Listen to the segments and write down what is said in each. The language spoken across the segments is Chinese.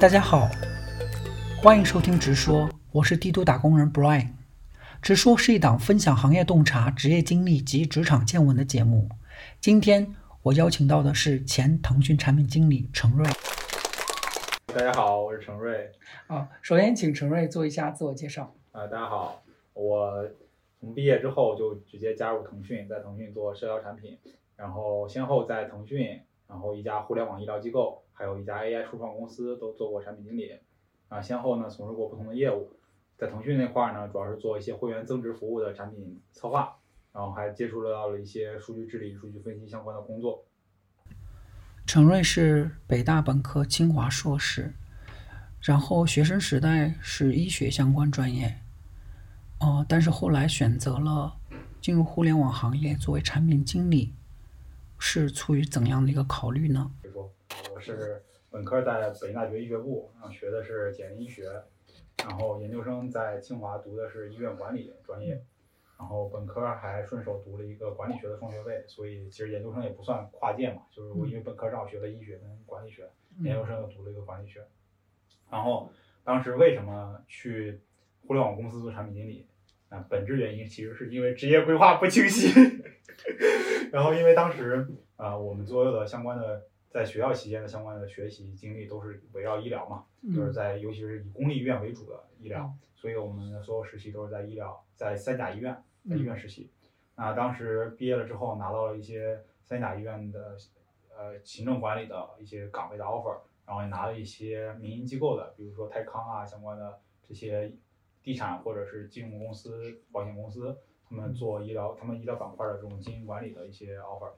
大家好，欢迎收听直说，我是帝都打工人 Brian。直说是一档分享行业洞察、职业经历及职场见闻的节目。今天我邀请到的是前腾讯产品经理程瑞。大家好，我是程瑞。啊，首先请程瑞做一下自我介绍。啊，大家好，我从毕业之后就直接加入腾讯，在腾讯做社交产品，然后先后在腾讯，然后一家互联网医疗机构。还有一家 AI 初创公司都做过产品经理，啊，先后呢从事过不同的业务，在腾讯那块儿呢，主要是做一些会员增值服务的产品策划，然后还接触到了一些数据治理、数据分析相关的工作。陈瑞是北大本科、清华硕士，然后学生时代是医学相关专业，哦，但是后来选择了进入互联网行业作为产品经理，是出于怎样的一个考虑呢？是本科在北京大学医学部，然后学的是检验医学，然后研究生在清华读的是医院管理专业，然后本科还顺手读了一个管理学的双学位，所以其实研究生也不算跨界嘛，就是我因为本科正好学的医学跟管理学，研究生又读了一个管理学，然后当时为什么去互联网公司做产品经理？啊，本质原因其实是因为职业规划不清晰，然后因为当时啊我们所有的相关的。在学校期间的相关的学习经历都是围绕医疗嘛，就是在尤其是以公立医院为主的医疗，所以我们的所有实习都是在医疗，在三甲医院在医院实习。那当时毕业了之后，拿到了一些三甲医院的呃行政管理的一些岗位的 offer，然后也拿了一些民营机构的，比如说泰康啊相关的这些地产或者是金融公司、保险公司，他们做医疗，他们医疗板块的这种经营管理的一些 offer。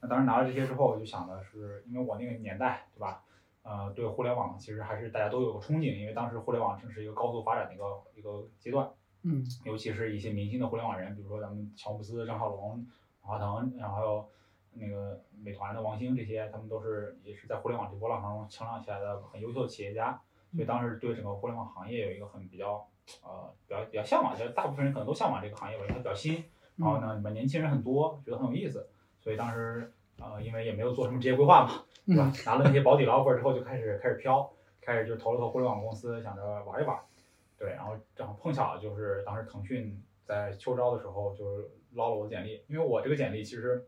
那当时拿了这些之后，我就想的是，因为我那个年代，对吧？呃，对互联网其实还是大家都有个憧憬，因为当时互联网正是一个高速发展的一个一个阶段。嗯。尤其是一些明星的互联网人，比如说咱们乔布斯、张小龙、马化腾，然后还有那个美团的王兴，这些他们都是也是在互联网这波浪潮中成长起来的很优秀的企业家。所以当时对整个互联网行业有一个很比较呃比较比较向往，其实大部分人可能都向往这个行业，因为它比较新。然后呢，里面年轻人很多，觉得很有意思。所以当时，呃，因为也没有做什么职业规划嘛，对吧？拿了那些保底 offer 之后，就开始开始飘，开始就投了投互联网公司，想着玩一玩。对，然后正好碰巧就是当时腾讯在秋招的时候，就是捞了我的简历。因为我这个简历其实，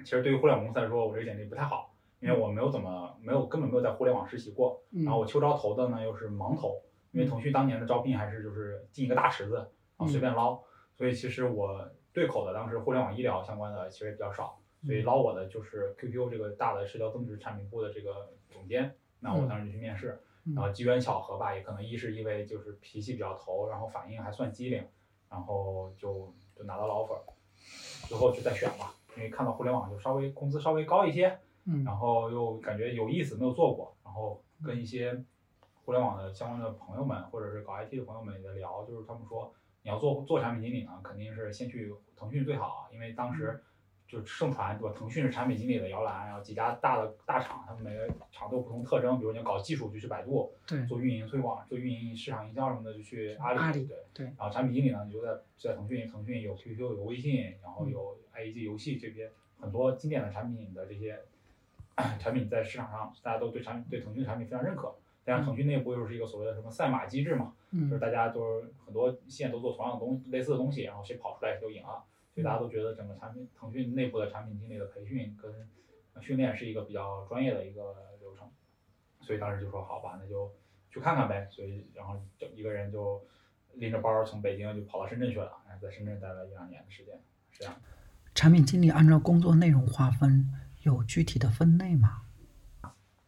其实对于互联网公司来说，我这个简历不太好，因为我没有怎么没有根本没有在互联网实习过。然后我秋招投的呢又是盲投，因为腾讯当年的招聘还是就是进一个大池子，然后随便捞。所以其实我。对口的当时互联网医疗相关的其实也比较少，所以捞我的就是 QQ 这个大的社交增值产品部的这个总监。那我当时就去面试，然后机缘巧合吧，也可能一是因为就是脾气比较投，然后反应还算机灵，然后就就拿到了 offer。最后就再选吧，因为看到互联网就稍微工资稍微高一些，然后又感觉有意思，没有做过，然后跟一些互联网的相关的朋友们或者是搞 IT 的朋友们也在聊，就是他们说。你要做做产品经理呢，肯定是先去腾讯最好，因为当时就盛传对吧？腾讯是产品经理的摇篮，然后几家大的大厂，他们每个厂都有不同特征，比如你要搞技术就去百度，对，做运营推广、做运营、市场营销什么的就去阿里，阿里对对。然后产品经理呢，你就在就在腾讯，腾讯有 QQ 有微信，然后有 IEG 游戏这边很多经典的产品的这些 产品在市场上，大家都对产品对腾讯产品非常认可。加上腾讯内部又是一个所谓的什么赛马机制嘛，就是大家就是很多线都做同样的东类似的东西，然后谁跑出来谁就赢了，所以大家都觉得整个产品腾讯内部的产品经理的培训跟训练是一个比较专业的一个流程，所以当时就说好吧，那就去看看呗，所以然后整一个人就拎着包从北京就跑到深圳去了，然后在深圳待了一两年的时间，是这样。产品经理按照工作内容划分，有具体的分类吗？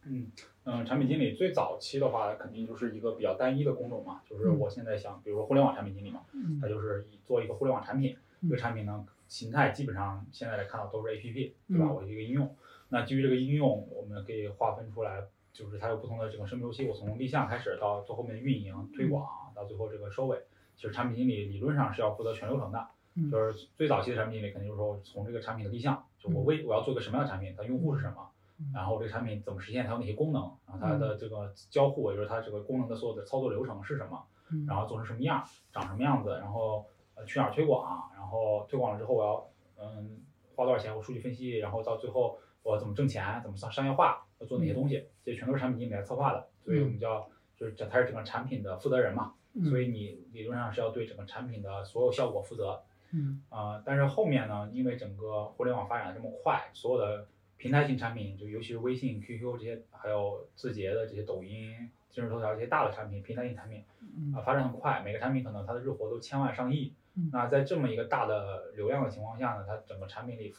嗯。嗯，产品经理最早期的话，肯定就是一个比较单一的工种嘛，就是我现在想，比如说互联网产品经理嘛，他就是做一个互联网产品，这个产品呢形态基本上现在来看到都是 A P P，对吧？我一个应用，那基于这个应用，我们可以划分出来，就是它有不同的这个生命周期，我从立项开始到最后面运营推广，到最后这个收尾，其实产品经理理论上是要负责全流程的，就是最早期的产品经理肯定就是说从这个产品的立项，就我为我要做个什么样的产品，它用户是什么。然后这个产品怎么实现？它有哪些功能？然后它的这个交互，也就是它这个功能的所有的操作流程是什么？然后做成什么样？长什么样子？然后呃去哪儿推广？然后推广了之后我要嗯花多少钱？我数据分析，然后到最后我怎么挣钱？怎么商商业化？要做哪些东西？这全都是产品经理来策划的。所以我们叫就是这他是整个产品的负责人嘛，嗯所以你理论上是要对整个产品的所有效果负责。嗯啊、但是后面呢，因为整个互联网发展的这么快，所有的平台型产品，就尤其是微信、QQ 这些，还有字节的这些抖音、今日头条这些大的产品，平台型产品嗯啊、发展很快，每个产品可能它的日活都千万上亿。嗯那在这么一个大的流量的情况下呢，它整个产品里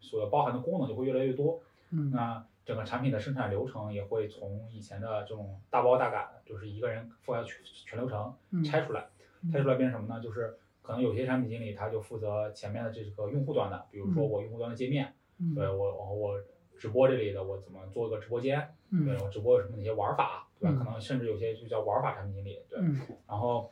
所包含的功能就会越来越多。嗯那整个产品的生产流程也会从以前的这种大包大揽，就是一个人覆盖全全流程，嗯拆出来，拆出来变成什么呢？就是可能有些产品经理他就负责前面的这个用户端的，比如说嗯我用户端的界面，嗯对我我我直播这里的我怎么做一个直播间，对嗯我直播有什么哪些玩法，对吧？嗯可能甚至有些就叫玩法产品经理，对。嗯然后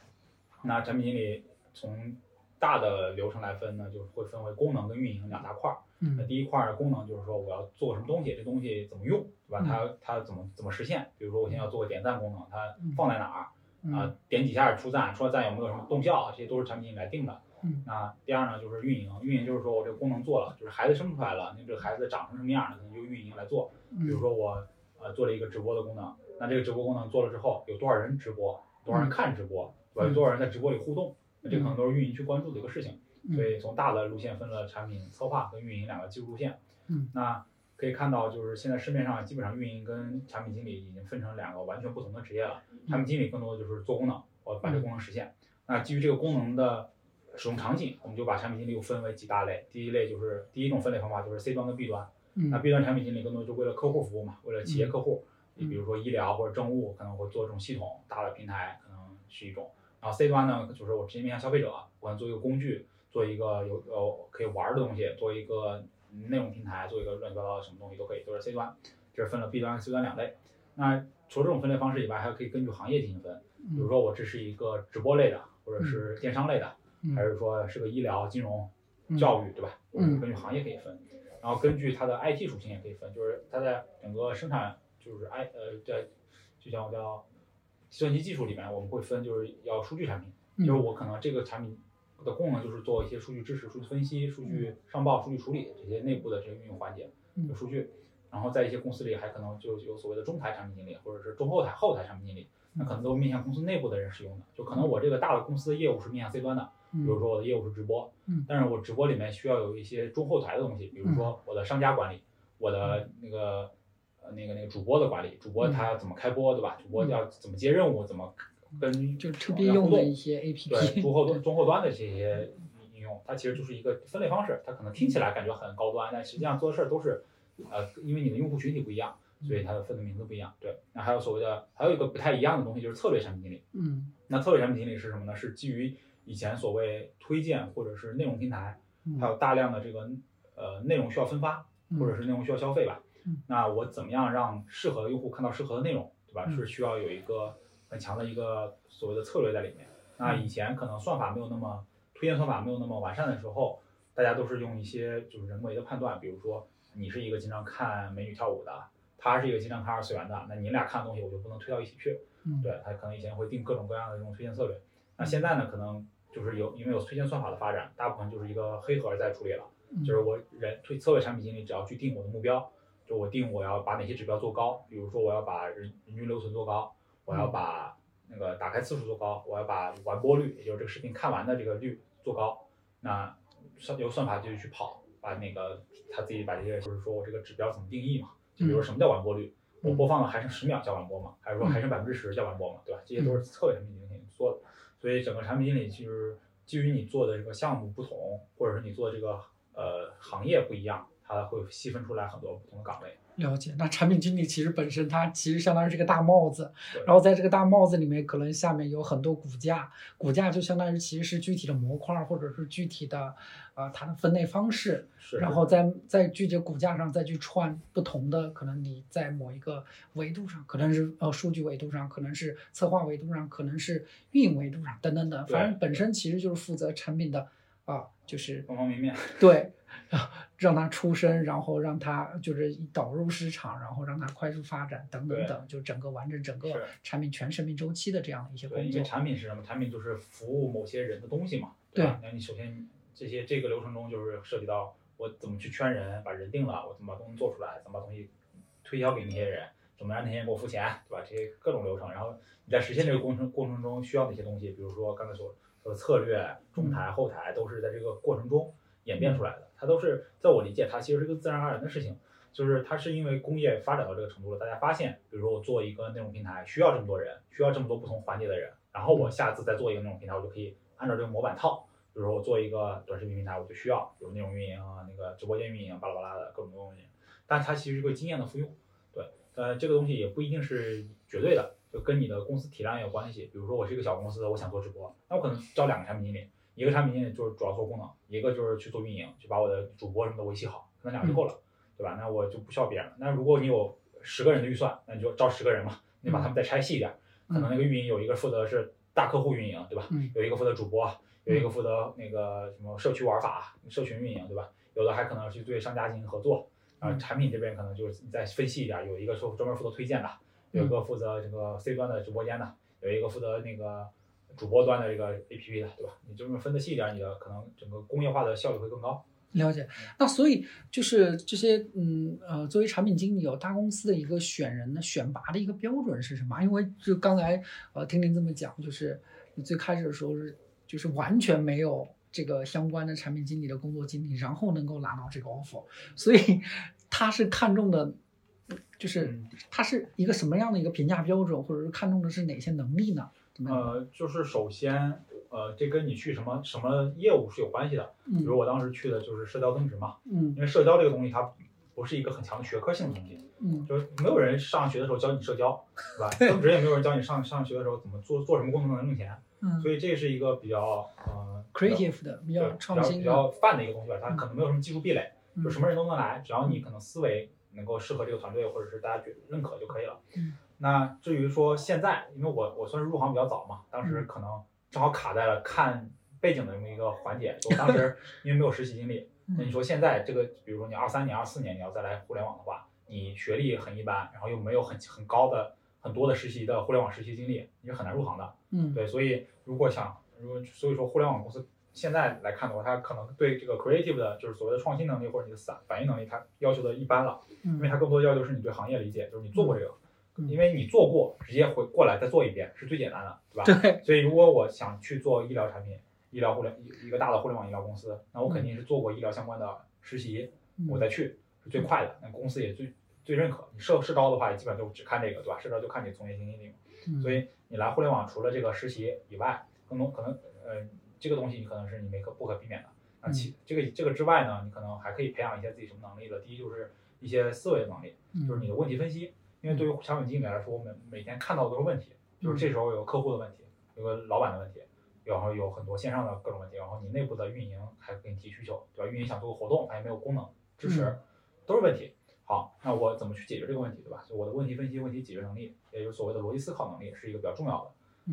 那产品经理从大的流程来分呢，就会分为功能跟运营两大块儿。那嗯第一块儿功能就是说我要做什么东西，这东西怎么用，对吧？嗯它它怎么怎么实现？比如说我现在要做个点赞功能，它嗯放在哪儿？嗯啊，点几下出赞，出了赞有没有什么动效？这些都是产品经理来定的。嗯那第二呢，就是运营，运营就是说我这个功能做了，就是孩子生出来了，那这个孩子长成什么样，可能就运营来做。比如嗯说我呃做了一个直播的功能，那这个直播功能做了之后，有多少人直播，多少人看直播，对吧？有多少人在直播里互动，那这可能都是运营去关注的一个事情。所以从大的路线分了产品策划跟运营两个技术路线。嗯，那可以看到，就是现在市面上基本上运营跟产品经理已经分成两个完全不同的职业了。产品经理更多的就是做功能，我把这个功能实现。那基于这个功能的使用场景，我们就把产品经理又分为几大类。第一类就是第一种分类方法就是 C 端跟 B 端。那嗯 B 端产品经理更多就为了客户服务嘛，为了企业客户，你嗯比如说医疗或者政务可能会做这种系统，大的平台可能是一种。然后 C 端呢，就是我直接面向消费者，我想做一个工具，做一个有呃可以玩的东西，做一个内容平台，做一个乱七八糟的什么东西都可以，都是 C 端。这是分了 B 端和 C 端两类。那除了这种分类方式以外，还可以根据行业进行分，比如说我这是一个直播类的，或者是电商类的，嗯还是说是个医疗、金融、嗯教育，对吧？嗯或者是根据行业可以分，然后根据它的 IT 属性也可以分，就是它在整个生产，就是 I 呃在就像我叫计算机技术里面，我们会分就是要数据产品，嗯就是我可能这个产品的功能就是做一些数据支持、数据分析、数据上报、数据处理这些内部的这个运用环节数据。然后在一些公司里，还可能就有所谓的中台产品经理，或者是中后台、后台产品经理，那可能都面向公司内部的人使用的。就可能我这个大的公司的业务是面向 C 端的，比如说我的业务是直播，嗯。但是我直播里面需要有一些中后台的东西，比如说我的商家管理，我的那个呃那个那个主播的管理，主播他要怎么开播，对吧？主播要怎么接任务，怎么跟就特别用的一些 A P 对 中后端中后端的这些应用，它其实就是一个分类方式，它可能听起来感觉很高端，但实际上做的事儿都是呃，因为你的用户群体不一样，所以它的分的名字不一样。对，那还有所谓的还有一个不太一样的东西就是策略产品经理。嗯。那策略产品经理是什么呢？是基于以前所谓推荐或者是内容平台，嗯还有大量的这个呃内容需要分发，或者是内容需要消费吧。嗯那我怎么样让适合的用户看到适合的内容，对吧？嗯是需要有一个很强的一个所谓的策略在里面。那以前可能算法没有那么推荐算法没有那么完善的时候，大家都是用一些就是人为的判断，比如说你是一个经常看美女跳舞的，他是一个经常看二次元的，那你俩看的东西我就不能推到一起去。嗯对他可能以前会定各种各样的这种推荐策略，那现在呢，可能就是有因为有推荐算法的发展，大部分就是一个黑盒在处理了，嗯。就是我人推策略产品经理只要去定我的目标，就我定我要把哪些指标做高，比如说我要把人人均留存做高，我要把那个打开次数做高，我要把完播率，也就是这个视频看完的这个率做高，那算由算法就去跑，把那个他自己把这些就是说我这个指标怎么定义嘛，就比如说什么叫完播率。我播放了还剩十秒叫完播嘛，还是说还剩百分之十叫完播嘛，对吧？这些都是策略产品经理做的，所以整个产品经理其实基于你做的这个项目不同，或者是你做这个呃行业不一样，它会细分出来很多不同的岗位。了解，那产品经理其实本身它其实相当于是个大帽子，然后在这个大帽子里面，可能下面有很多骨架，骨架就相当于其实是具体的模块或者是具体的，呃，它的分类方式，是，然后在在具体的骨架上再去串不同的，可能你在某一个维度上，可能是呃数据维度上，可能是策划维度上，可能是运营维度上，等等等，反正本身其实就是负责产品的啊、就是方方面面。对，让他出生，然后让他就是导入市场，然后让他快速发展等等等，就整个完整整个产品全生命周期的这样的一些对，因为工作。产品是什么？产品就是服务某些人的东西嘛，对吧？那你首先这些这个流程中就是涉及到我怎么去圈人，把人定了，我怎么把东西做出来，怎么把东西推销给那些人，怎么让那些人给我付钱，对吧？这些各种流程，然后你在实现这个过程过程中需要哪些东西，比如说刚才所说策略、中台、后台，都是在这个过程中演变出来的。它都是在我理解，它其实是一个自然而然的事情。就是它是因为工业发展到这个程度了，大家发现，比如说我做一个内容平台需要这么多人，需要这么多不同环节的人，然后我下次再做一个内容平台，我就可以按照这个模板套。比如说我做一个短视频平台，我就需要有内容运营啊，那个直播间运营，巴拉巴拉的各种东西。但它其实是个经验的复用，对，呃，这个东西也不一定是绝对的，就跟你的公司体量也有关系。比如说我是一个小公司，我想做直播，那我可能招两个产品经理，一个产品经理就是主要做功能，一个就是去做运营，就把我的主播什么的维系好，可能两个就够了。对吧？那我就不需要别人了。那如果你有十个人的预算，那你就招十个人嘛。你把他们再拆细一点，可能那个运营有一个负责是大客户运营，对吧？有一个负责主播，有一个负责那个什么社区玩法、社群运营，对吧？有的还可能去对商家进行合作。啊，产品这边可能就是你再分析一点，有一个说专门负责推荐的，有一个负责这个 C 端的直播间的，有一个负责那个主播端的这个 APP 的，对吧？你这么分的细一点，你的可能整个工业化的效率会更高。了解，那所以就是这些，嗯呃，作为产品经理，有大公司的一个选人的选拔的一个标准是什么？因为就刚才呃听您这么讲，就是你最开始的时候是就是完全没有这个相关的产品经理的工作经历，然后能够拿到这个 offer，所以他是看中的，就是它是一个什么样的一个评价标准，或者是看重的是哪些能力呢？呃，就是首先。呃，这跟你去什么什么业务是有关系的。比如我当时去的就是社交增值嘛。嗯。因为社交这个东西它不是一个很强的学科性的东西。嗯。就是没有人上学的时候教你社交，对吧？增值也没有人教你上上学的时候怎么做做什么工作能挣钱。嗯。所以这是一个比较呃 creative 的比较创新、比较泛的一个东西吧。它可能没有什么技术壁垒，就什么人都能来，只要你可能思维能够适合这个团队，或者是大家觉认可就可以了。嗯。那至于说现在，因为我我算是入行比较早嘛，当时可能。正好卡在了看背景的这么一个环节。我当时 因为没有实习经历，那你说现在这个，比如说你二三年、二四年你要再来互联网的话，你学历很一般，然后又没有很很高的、很多的实习的互联网实习经历，你是很难入行的。嗯，对，所以如果想，如果所以说互联网公司现在来看的话，它可能对这个 creative 的，就是所谓的创新能力或者你的反反应能力，它要求的一般了，因为它更多要求是你对行业理解，就是你做过这个。因为你做过，直接回过来再做一遍是最简单的，对吧？对。所以如果我想去做医疗产品、医疗互联一个大的互联网医疗公司，那我肯定是做过医疗相关的实习，我再去是最快的，那公司也最最认可。你社社招的话，也基本上就只看这个，对吧？社招就看你从业经历嘛。所以你来互联网，除了这个实习以外，更多可能呃这个东西你可能是你没可不可避免的。那其这个这个之外呢，你可能还可以培养一些自己什么能力的。第一就是一些思维能力，就是你的问题分析。因为对于产品经理来说，我们每天看到的都是问题，就是这时候有客户的问题，有个老板的问题，然后有很多线上的各种问题，然后你内部的运营还给你提需求，对吧？运营想做个活动，发现没有功能支持，都是问题。好，那我怎么去解决这个问题，对吧？就我的问题分析、问题解决能力，也就是所谓的逻辑思考能力，是一个比较重要的。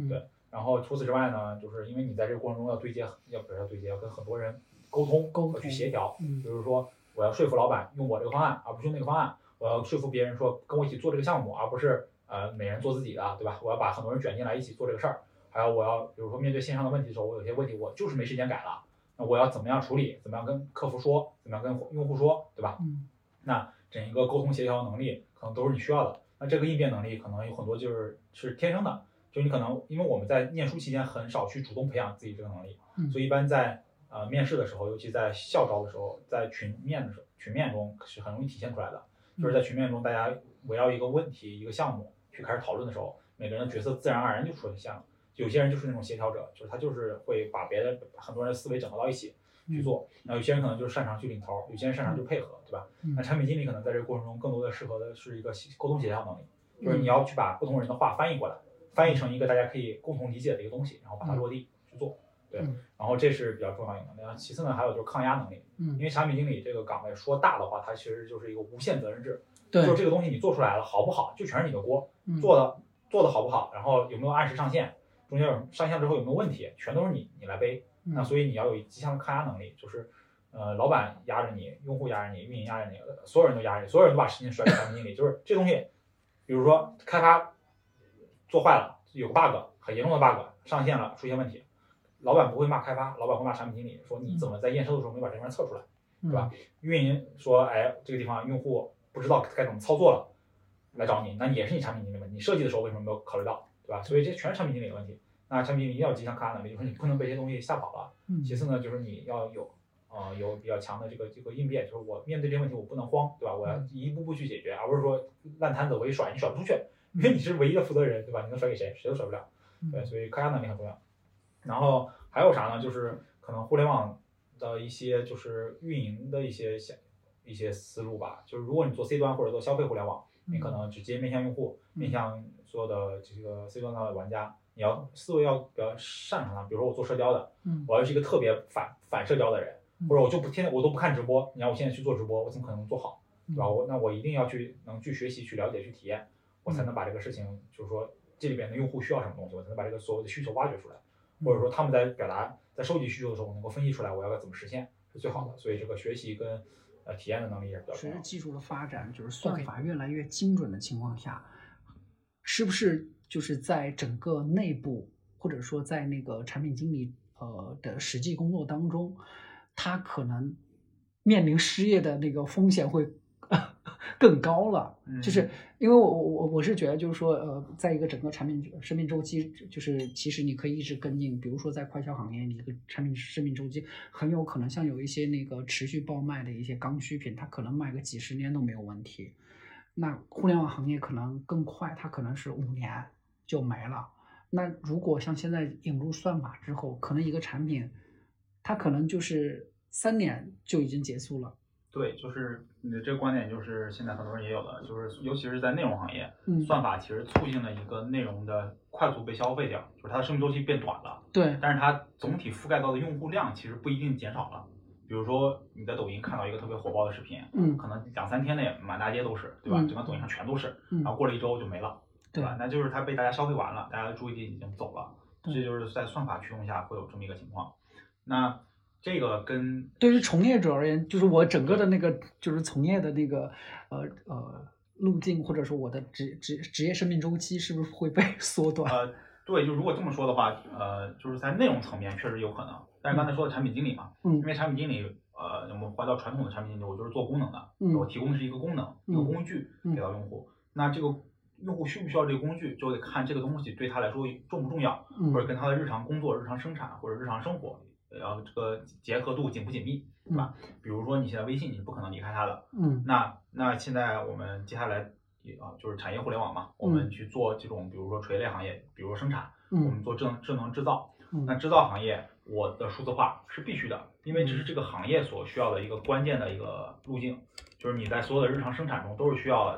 对。然后除此之外呢，就是因为你在这个过程中要对接，要不是要对接，要跟很多人沟通，沟通去协调。嗯。比如说，我要说服老板用我这个方案，而不是用那个方案。我要说服别人说跟我一起做这个项目，而不是呃每人做自己的，对吧？我要把很多人卷进来一起做这个事儿。还有我要比如说面对线上的问题的时候，我有些问题我就是没时间改了，那我要怎么样处理？怎么样跟客服说？怎么样跟用户说？对吧？嗯。那整一个沟通协调能力可能都是你需要的。那这个应变能力可能有很多就是是天生的，就你可能因为我们在念书期间很少去主动培养自己这个能力，所以一般在呃面试的时候，尤其在校招的时候，在群面的时候，群面中是很容易体现出来的。就是在群面中，大家围绕一个问题、一个项目去开始讨论的时候，每个人的角色自然而然就出现了。有些人就是那种协调者，就是他就是会把别的很多人的思维整合到一起去做。那有些人可能就是擅长去领头，有些人擅长去配合，对吧？那产品经理可能在这个过程中更多的适合的是一个沟通协调能力，就是你要去把不同人的话翻译过来，翻译成一个大家可以共同理解的一个东西，然后把它落地去做。对，然后这是比较重要一个能力。其次呢，还有就是抗压能力。嗯，因为产品经理这个岗位说大的话，它其实就是一个无限责任制。对，就是这个东西你做出来了好不好，就全是你的锅。做的做的好不好，然后有没有按时上线，中间有上线之后有没有问题，全都是你你来背。那所以你要有极强的抗压能力，就是呃，老板压着你，用户压着你，运营压着你，所有人都压着你，所有人都把事情甩给产品经理。就是这东西，比如说开发做坏了，有个 bug，很严重的 bug，上线了出现问题。老板不会骂开发，老板会骂产品经理，说你怎么在验收的时候没把这玩意测出来，对吧？运营说，哎，这个地方用户不知道该怎么操作了，来找你，那也是你产品经理问题，你设计的时候为什么没有考虑到，对吧？所以这全是产品经理的问题。那产品经理一定要极强抗压能力，就是你不能被这些东西吓跑了。嗯其次呢，就是你要有呃有比较强的这个这个应变，就是我面对这些问题我不能慌，对吧？我要一步步去解决，而不是说烂摊子我一甩你甩不出去，因为你是唯一的负责人，对吧？你能甩给谁？谁都甩不了。对，所以抗压能力很重要。然后还有啥呢？就是可能互联网的一些就是运营的一些想一些思路吧。就是如果你做 C 端或者做消费互联网，你可能直接面向用户，面向所有的这个 C 端的玩家，你要思维要比较擅长的。比如说我做社交的，嗯我要是一个特别反反社交的人，或者我就不天天我都不看直播，你让我现在去做直播，我怎么可能做好？对吧？我那我一定要去能去学习、去了解、去体验，我才能把这个事情，就是说这里边的用户需要什么东西，我才能把这个所有的需求挖掘出来，或者说他们在表达、在收集需求的时候，我能够分析出来我要怎么实现是最好的。所以这个学习跟呃体验的能力也是比较重要的。随着技术的发展，就是算法越来越精准的情况下，是不是就是在整个内部或者说在那个产品经理呃的实际工作当中，他可能面临失业的那个风险会更高了？嗯就是因为我我我我是觉得，就是说，呃，在一个整个产品生命周期，就是其实你可以一直跟进，比如说在快消行业，你一个产品生命周期很有可能像有一些那个持续爆卖的一些刚需品，它可能卖个几十年都没有问题。那互联网行业可能更快，它可能是五年就没了。那如果像现在引入算法之后，可能一个产品，它可能就是三年就已经结束了。对，就是你的这个观点，就是现在很多人也有的，就是尤其是在内容行业，嗯算法其实促进了一个内容的快速被消费掉，就是它的生命周期变短了。对，但是它总体覆盖到的用户量其实不一定减少了。比如说你在抖音看到一个特别火爆的视频，嗯可能两三天内满大街都是，对吧？嗯整个抖音上全都是，嗯然后过了一周就没了，对吧？那就是它被大家消费完了，大家的注意力已经走了，这就是在算法驱动下会有这么一个情况。那这个跟对于从业者而言，就是我整个的那个就是从业的那个呃呃路径，或者说我的职职职业生命周期是不是会被 缩短？呃，对，就如果这么说的话，呃，就是在内容层面确实有可能。但是刚才说的产品经理嘛，嗯因为产品经理，呃，我们回到传统的产品经理，我就是做功能的，嗯我提供的是一个功能，一个嗯工具嗯给到用户。那这个用户需不需要这个工具，就得看这个东西对他来说重不重要，嗯或者跟他的日常工作、日常生产或者日常生活，然后这个结合度紧不紧密，对吧？比如说你现在微信，你是不可能离开它的，嗯那那现在我们接下来也啊，就是产业互联网嘛，我们去做这种，比如说垂类行业，比如说生产，我们嗯做智能智能制造。嗯那制造行业，我的数字化是必须的，因为这是这个行业所需要的一个关键的一个路径，就是你在所有的日常生产中都是需要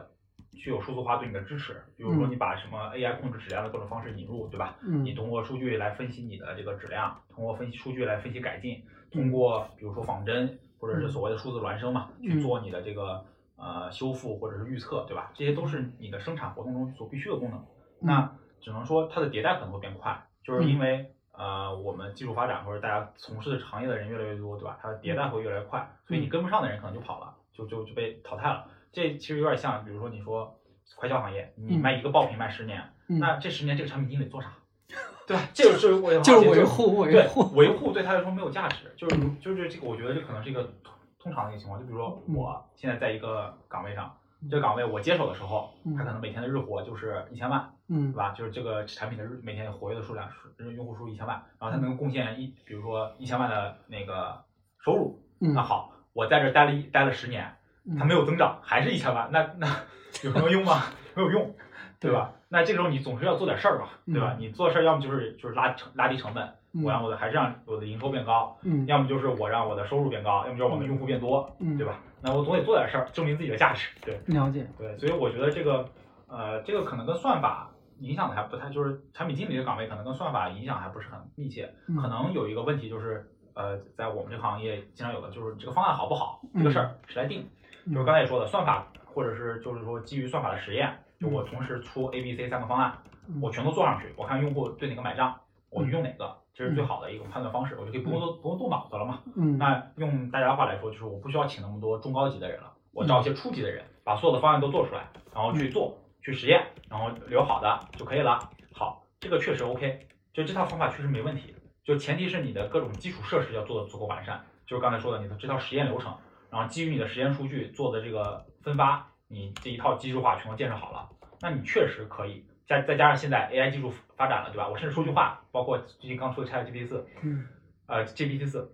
具有数字化对你的支持。比如说嗯你把什么 AI 控制质量的各种方式引入，对吧？你嗯通过数据来分析你的这个质量，通过分析数据来分析改进，通过比如说仿真或者是所谓的数字孪生嘛，嗯去做你的这个呃修复或者是预测，对吧？这些都是你的生产活动中所必须的功能。那只能说它的迭代可能会变快，就是因为呃我们技术发展或者大家从事的行业的人越来越多，对吧？它的迭代会越来越快，所以你跟不上的人可能就跑了，就就就被淘汰了。这其实有点像，比如说你说快销行业，你嗯卖一个爆品卖十年，嗯那这十年这个产品经理做啥？对吧？这个是我也就是维护维对护，维护对他来说没有价值，就是就是这个，我觉得这可能是一个通通常的一个情况。就比如说嗯我现在在一个岗位上，这个岗位我接手的时候，嗯他可能每天的日活就是一千万，嗯对吧？就是这个产品的日每天活跃的数量是用户数一千万，然后他能贡献一，比如说一千万的那个收入。嗯那好，我在这待了一待了十年，它没有增长，还是一千万，那那 有什么用吗？没有用，对吧？那这个时候你总是要做点事儿吧，对吧？你做事儿要么就是就是拉成拉低成本，嗯我让我的还是让我的营收变高，嗯要么就是我让我的收入变高，要么就是我的用户变多，嗯对吧？那我总得做点事儿，证明自己的价值，对了解，对。所以我觉得这个呃，这个可能跟算法影响的还不太，就是产品经理的岗位可能跟算法影响还不是很密切，嗯可能有一个问题就是。呃，在我们这个行业经常有的就是这个方案好不好，这个事儿谁来定？嗯就是刚才也说的，算法或者是就是说基于算法的实验，就我同时出 A、B、C 三个方案，嗯我全都做上去，我看用户对哪个买账，我就用哪个，这是最好的一种判断方式，我就可以不用动不用动脑子了嘛。嗯那用大家的话来说，就是我不需要请那么多中高级的人了，我找一些初级的人，把所有的方案都做出来，然后去做去实验，然后留好的就可以了。好，这个确实 OK，就这套方法确实没问题，就前提是你的各种基础设施要做的足够完善，就是刚才说的你的这套实验流程，然后基于你的实验数据做的这个分发，你这一套机制化全都建设好了，那你确实可以。再再加上现在 AI 技术发展了，对吧？我甚至说句话，包括最近刚出的 ChatGPT 四，嗯呃，GPT 四，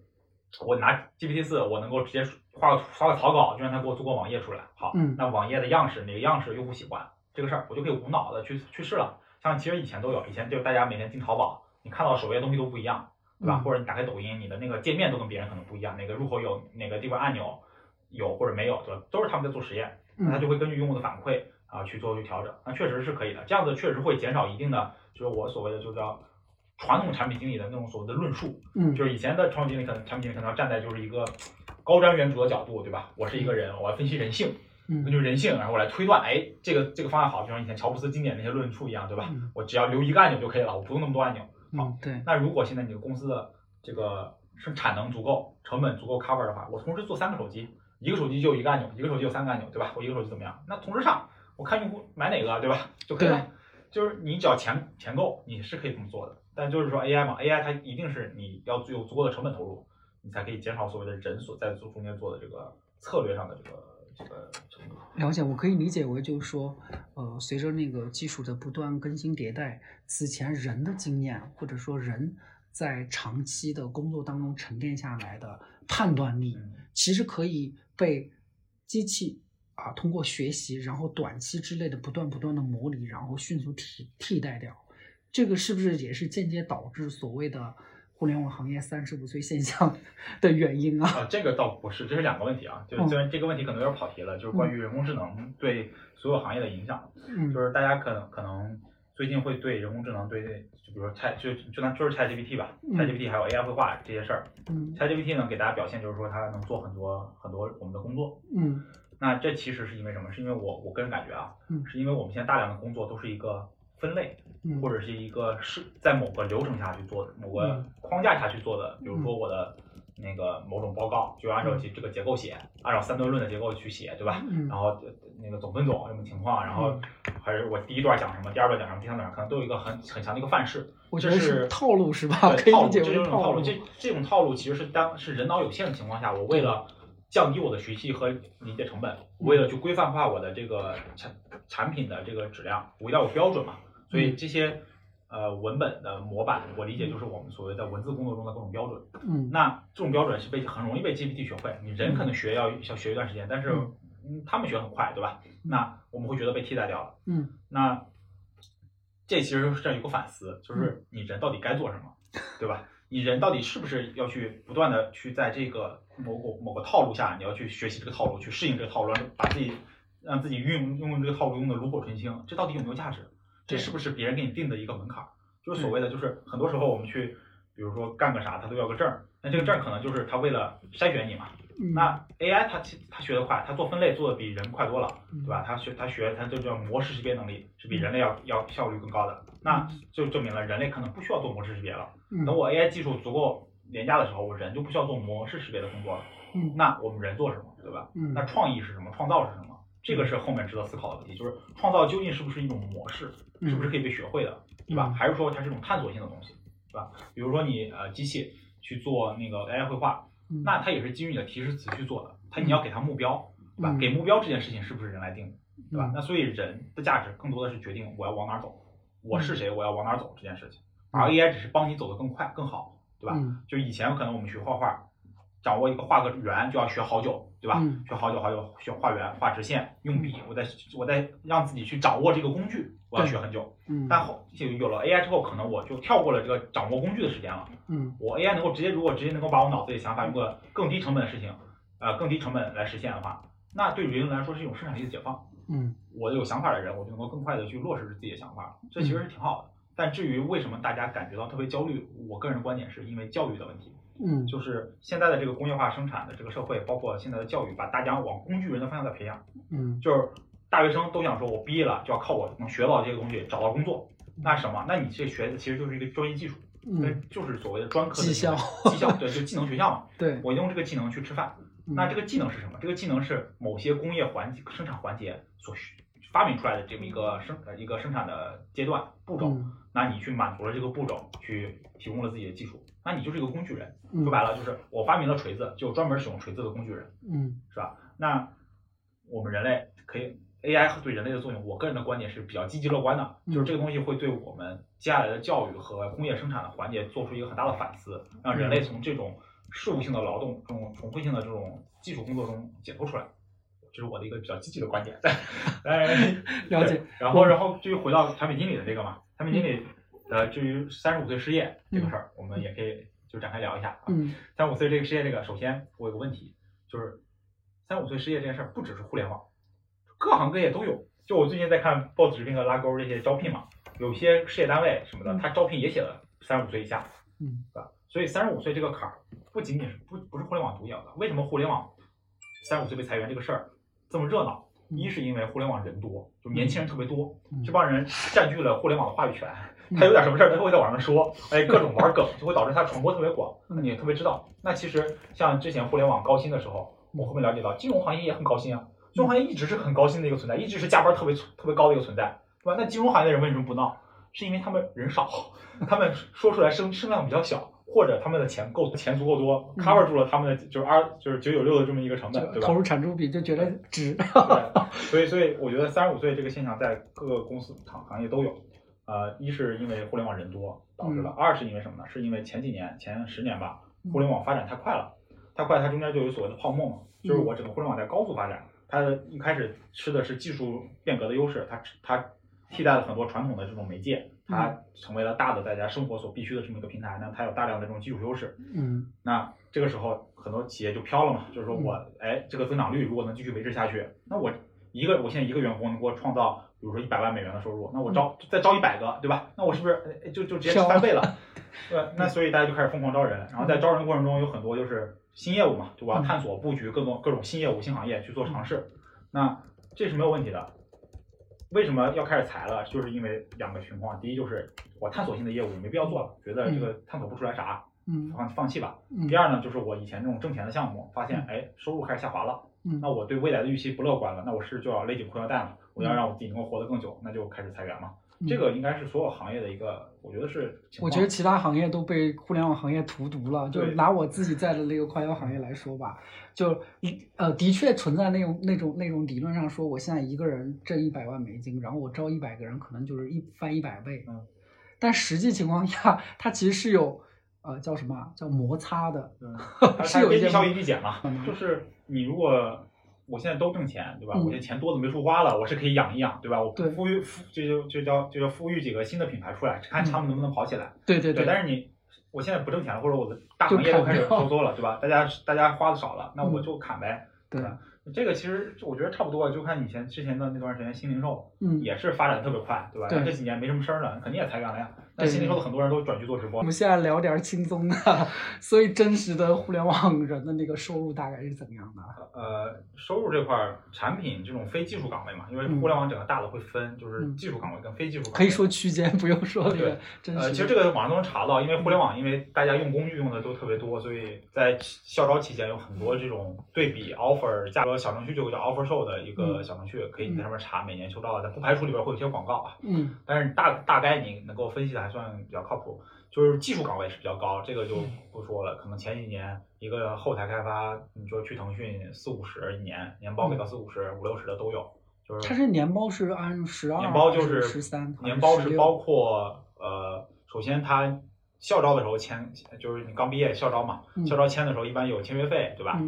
我拿 GPT 四，我能够直接画个发个草稿，就让它给我做个网页出来。好，嗯那网页的样式哪个样式用户喜欢这个事儿，我就可以无脑的去去试了。像其实以前都有，以前就是大家每天进淘宝，你看到首页东西都不一样，对吧？嗯或者你打开抖音，你的那个界面都跟别人可能不一样，哪个入口有哪个地方按钮有或者没有，对吧？都是他们在做实验，那他嗯就会根据用户的反馈啊去做去调整，那确实是可以的。这样子确实会减少一定的，就是我所谓的就叫传统产品经理的那种所谓的论述，嗯就是以前的传统经理可能产品经理可能要站在就是一个高瞻远瞩的角度，对吧？我是一个人，我要分析人性，根嗯据人性，然后我来推断，哎，这个这个方案好，就像以前乔布斯经典那些论述一样，对吧？嗯我只要留一个按钮就可以了，我不用那么多按钮。嗯，对，那如果现在你的公司的这个生产能足够，成本足够 cover 的话，我同时做三个手机，一个手机就有一个按钮，一个手机有三个按钮，对吧？我一个手机怎么样？那同时上，我看用户买哪个，对吧？就可以了。就是你只要钱钱够，你是可以这么做的。但就是说 AI 嘛，AI 它一定是你要有足够的成本投入，你才可以减少所谓的人所在做中间做的这个策略上的这个这个成本。了解，我可以理解为就是说，呃，随着那个技术的不断更新迭代，此前人的经验或者说人在长期的工作当中沉淀下来的判断力，嗯其实可以被机器啊通过学习，然后短期之内的不断不断的模拟，然后迅速替替代掉。这个是不是也是间接导致所谓的互联网行业三十五岁现象的原因啊？啊，这个倒不是，这是两个问题啊。就虽然这个问题可能有点跑题了，就是关于人工智能对所有行业的影响。嗯就是大家可能可能最近会对人工智能对，就比如说 Chat 就就拿就是 ChatGPT 吧嗯，ChatGPT 还有 AI 绘画这些事儿嗯，ChatGPT 呢给大家表现就是说它能做很多很多我们的工作。嗯那这其实是因为什么？是因为我我个人感觉啊，嗯是因为我们现在大量的工作都是一个分类，嗯，或者是一个是在某个流程下去做的，某个嗯框架下去做的。比如说我的那个某种报告，就按照这这个结构写，按照三段论的结构去写，对吧？嗯然后呃那个总分总什么情况，然后还是我第一段讲什么，第二段讲什么，第三段可能都有一个很很强的一个范式。我觉得这是套路是吧？套路，这为套路。种套路，这这种套路其实是当是人脑有限的情况下，我为了降低我的学习和理解成本，为了去规范化我的这个产产品的这个质量，我一定要有标准嘛。所以这些呃文本的模板，我理解就是我们所谓的文字工作中的各种标准。嗯那这种标准是被很容易被 GPT 学会，你人可能学要要学一段时间，但是他们学很快，对吧？那我们会觉得被替代掉了。嗯那这其实是有个反思，就是你人到底该做什么，对吧？你人到底是不是要去不断的去在这个某个某个套路下，你要去学习这个套路，去适应这个套路，让把自己让自己运用运用这个套路用的炉火纯青，这到底有没有价值？这是不是别人给你定的一个门槛儿？就是所谓的，就是很多时候我们去，比如说干个啥，他都要个证儿，那这个证儿可能就是他为了筛选你嘛。嗯，那 AI 它其它学得快，它做分类做的比人快多了，嗯对吧？它学它学它这叫模式识别能力是比人类要要效率更高的，那就证明了人类可能不需要做模式识别了。嗯等我 AI 技术足够廉价的时候，我人就不需要做模式识别的工作了。嗯那我们人做什么，对吧？嗯那创意是什么？创造是什么？这个是后面值得思考的问题，就是创造究竟是不是一种模式，是不是可以被学会的，对吧？嗯还是说它是一种探索性的东西，对吧？比如说你呃机器去做那个 AI 绘画，嗯那它也是基于你的提示词去做的，它你要给它目标，对吧？嗯给目标这件事情是不是人来定的，对吧嗯？那所以人的价值更多的是决定我要往哪儿走，我嗯是谁，我要往哪儿走这件事情，而 AI 只是帮你走得更快更好，对吧？嗯就以前可能我们学画画，掌握一个画个圆就要学好久，对吧？嗯学好久好久，学画圆、画直线、用笔，我在我在让自己去掌握这个工具，我要学很久。嗯但后就有了 AI 之后，可能我就跳过了这个掌握工具的时间了。嗯我 AI 能够直接，如果直接能够把我脑子里想法用个更低成本的事情，呃，更低成本来实现的话，那对人来说是一种生产力的解放。嗯我有想法的人，我就能够更快的去落实自己的想法，这其实是挺好的。但至于为什么大家感觉到特别焦虑，我个人观点是因为教育的问题。嗯就是现在的这个工业化生产的这个社会，包括现在的教育，把大家往工具人的方向在培养。嗯就是大学生都想说，我毕业了就要靠我能学到这些东西找到工作。那什么？那你这学的其实就是一个专业技术，那嗯就是所谓的专科的技校 技校对，就技能学校嘛。对，我用这个技能去吃饭。那这个技能是什么？这个技能是某些工业环节、生产环节所需发明出来的这么一个生呃一个生产的阶段步骤。嗯那你去满足了这个步骤，去提供了自己的技术，那你就是一个工具人。嗯说白了就是我发明了锤子，就专门使用锤子的工具人，嗯是吧？那我们人类可以 AI 对人类的作用，我个人的观点是比较积极乐观的，就是这个东西会对我们接下来的教育和工业生产的环节做出一个很大的反思，让人类从这种事务性的劳动、这种重复性的这种技术工作中解脱出来。这是我的一个比较积极的观点。哎，了解。然后，然后至于回到产品经理的这个嘛，产品经理呃，至于三十五岁失业这个事儿，我们也可以就展开聊一下啊。嗯。三十五岁这个失业这个，首先我有个问题，就是三十五岁失业这件事儿不只是互联网，各行各业都有。就我最近在看 Boss 直聘和拉钩这些招聘嘛，有些事业单位什么的，他招聘也写了三十五岁以下，嗯，对吧？所以三十五岁这个坎儿不仅仅是不不是互联网独有的。为什么互联网三十五岁被裁员这个事儿？这么热闹，一是因为互联网人多，就年轻人特别多，这帮人占据了互联网的话语权。他有点什么事儿，他会在网上说，哎，各种玩梗，就会导致他传播特别广。那你也特别知道。那其实像之前互联网高薪的时候，我后面了解到，金融行业也很高薪啊。金融行业一直是很高薪的一个存在，一直是加班特别特别高的一个存在，对吧？那金融行业的人为什么不闹？是因为他们人少，他们说出来声声量比较小。或者他们的钱够钱足够多，cover 住了他们的就是二就是九九六的这么一个成本，对吧？投入产出比就觉得值。对，所以所以我觉得三十五岁这个现象在各个公司行行业都有。呃，一是因为互联网人多导致了，二是因为什么呢？是因为前几年前十年吧，互联网发展太快了，太快，它中间就有所谓的泡沫嘛，就是我整个互联网在高速发展，它一开始吃的是技术变革的优势，它它替代了很多传统的这种媒介。它成为了大的大家生活所必须的这么一个平台，那它有大量的这种技术优势。嗯，那这个时候很多企业就飘了嘛，就是说我哎，这个增长率如果能继续维持下去，那我一个我现在一个员工能给我创造，比如说一百万美元的收入，那我招再招一百个，对吧？那我是不是就就直接翻倍了？对，那所以大家就开始疯狂招人，然后在招人的过程中有很多就是新业务嘛，就我要探索布局各种各种新业务、新行业去做尝试，那这是没有问题的。为什么要开始裁了？就是因为两个情况，第一就是我探索性的业务没必要做了，觉得这个探索不出来啥，放放弃吧。第二呢，就是我以前那种挣钱的项目，发现哎收入开始下滑了，那我对未来的预期不乐观了，那我是就要勒紧裤腰带了，我要让我自己能够活得更久，那就开始裁员嘛。这个应该是所有行业的一个，我觉得是。我觉得其他行业都被互联网行业荼毒了。就拿我自己在的那个快销行业来说吧，就呃，的确存在那种那种那种理论上说，我现在一个人挣一百万美金，然后我招一百个人，可能就是一翻一百倍。嗯。但实际情况 下，它其实是有呃叫什么叫摩擦的，嗯是有一些效益递减嘛，就是你如果。我现在都挣钱，对吧？我这钱多的没处花了，我是可以养一养，对吧？我富裕富就就就叫就叫富裕几个新的品牌出来，看他们能不能跑起来。对对对。但是你，我现在不挣钱了，或者我的大行业都开始收缩了，对吧？大家大家花的少了，那我就砍呗。对。这个其实我觉得差不多，就看以前之前的那段时间新零售，嗯，也是发展的特别快，对吧？这几年没什么声了，肯定也裁员了呀。那新零售的很多人都转去做直播。我们现在聊点轻松的，所以真实的互联网人的那个收入大概是怎么样的？呃，收入这块儿，产品这种非技术岗位嘛，因为互联网整个大的会分，就是技术岗位跟非技术岗位。可以说区间，不用说那个真实。呃，其实这个网上都能查到，因为互联网，因为大家用工具用的都特别多，所以在校招期间有很多这种对比 offer 价格小程序，就叫 offer show 的一个小程序，可以在上面查每年秋招的，但不排除里边会有些广告啊。嗯。但是大大概你能够分析的还算比较靠谱。就是技术岗位是比较高，这个就不说了。可能前几年一个后台开发，你说去腾讯四五十一年，年包给到四五十、五六十的都有。就是它是年包是按十二，年包就是十三，年包是包括呃，首先他校招的时候签，就是你刚毕业校招嘛，校招签的时候一般有签约费，对吧？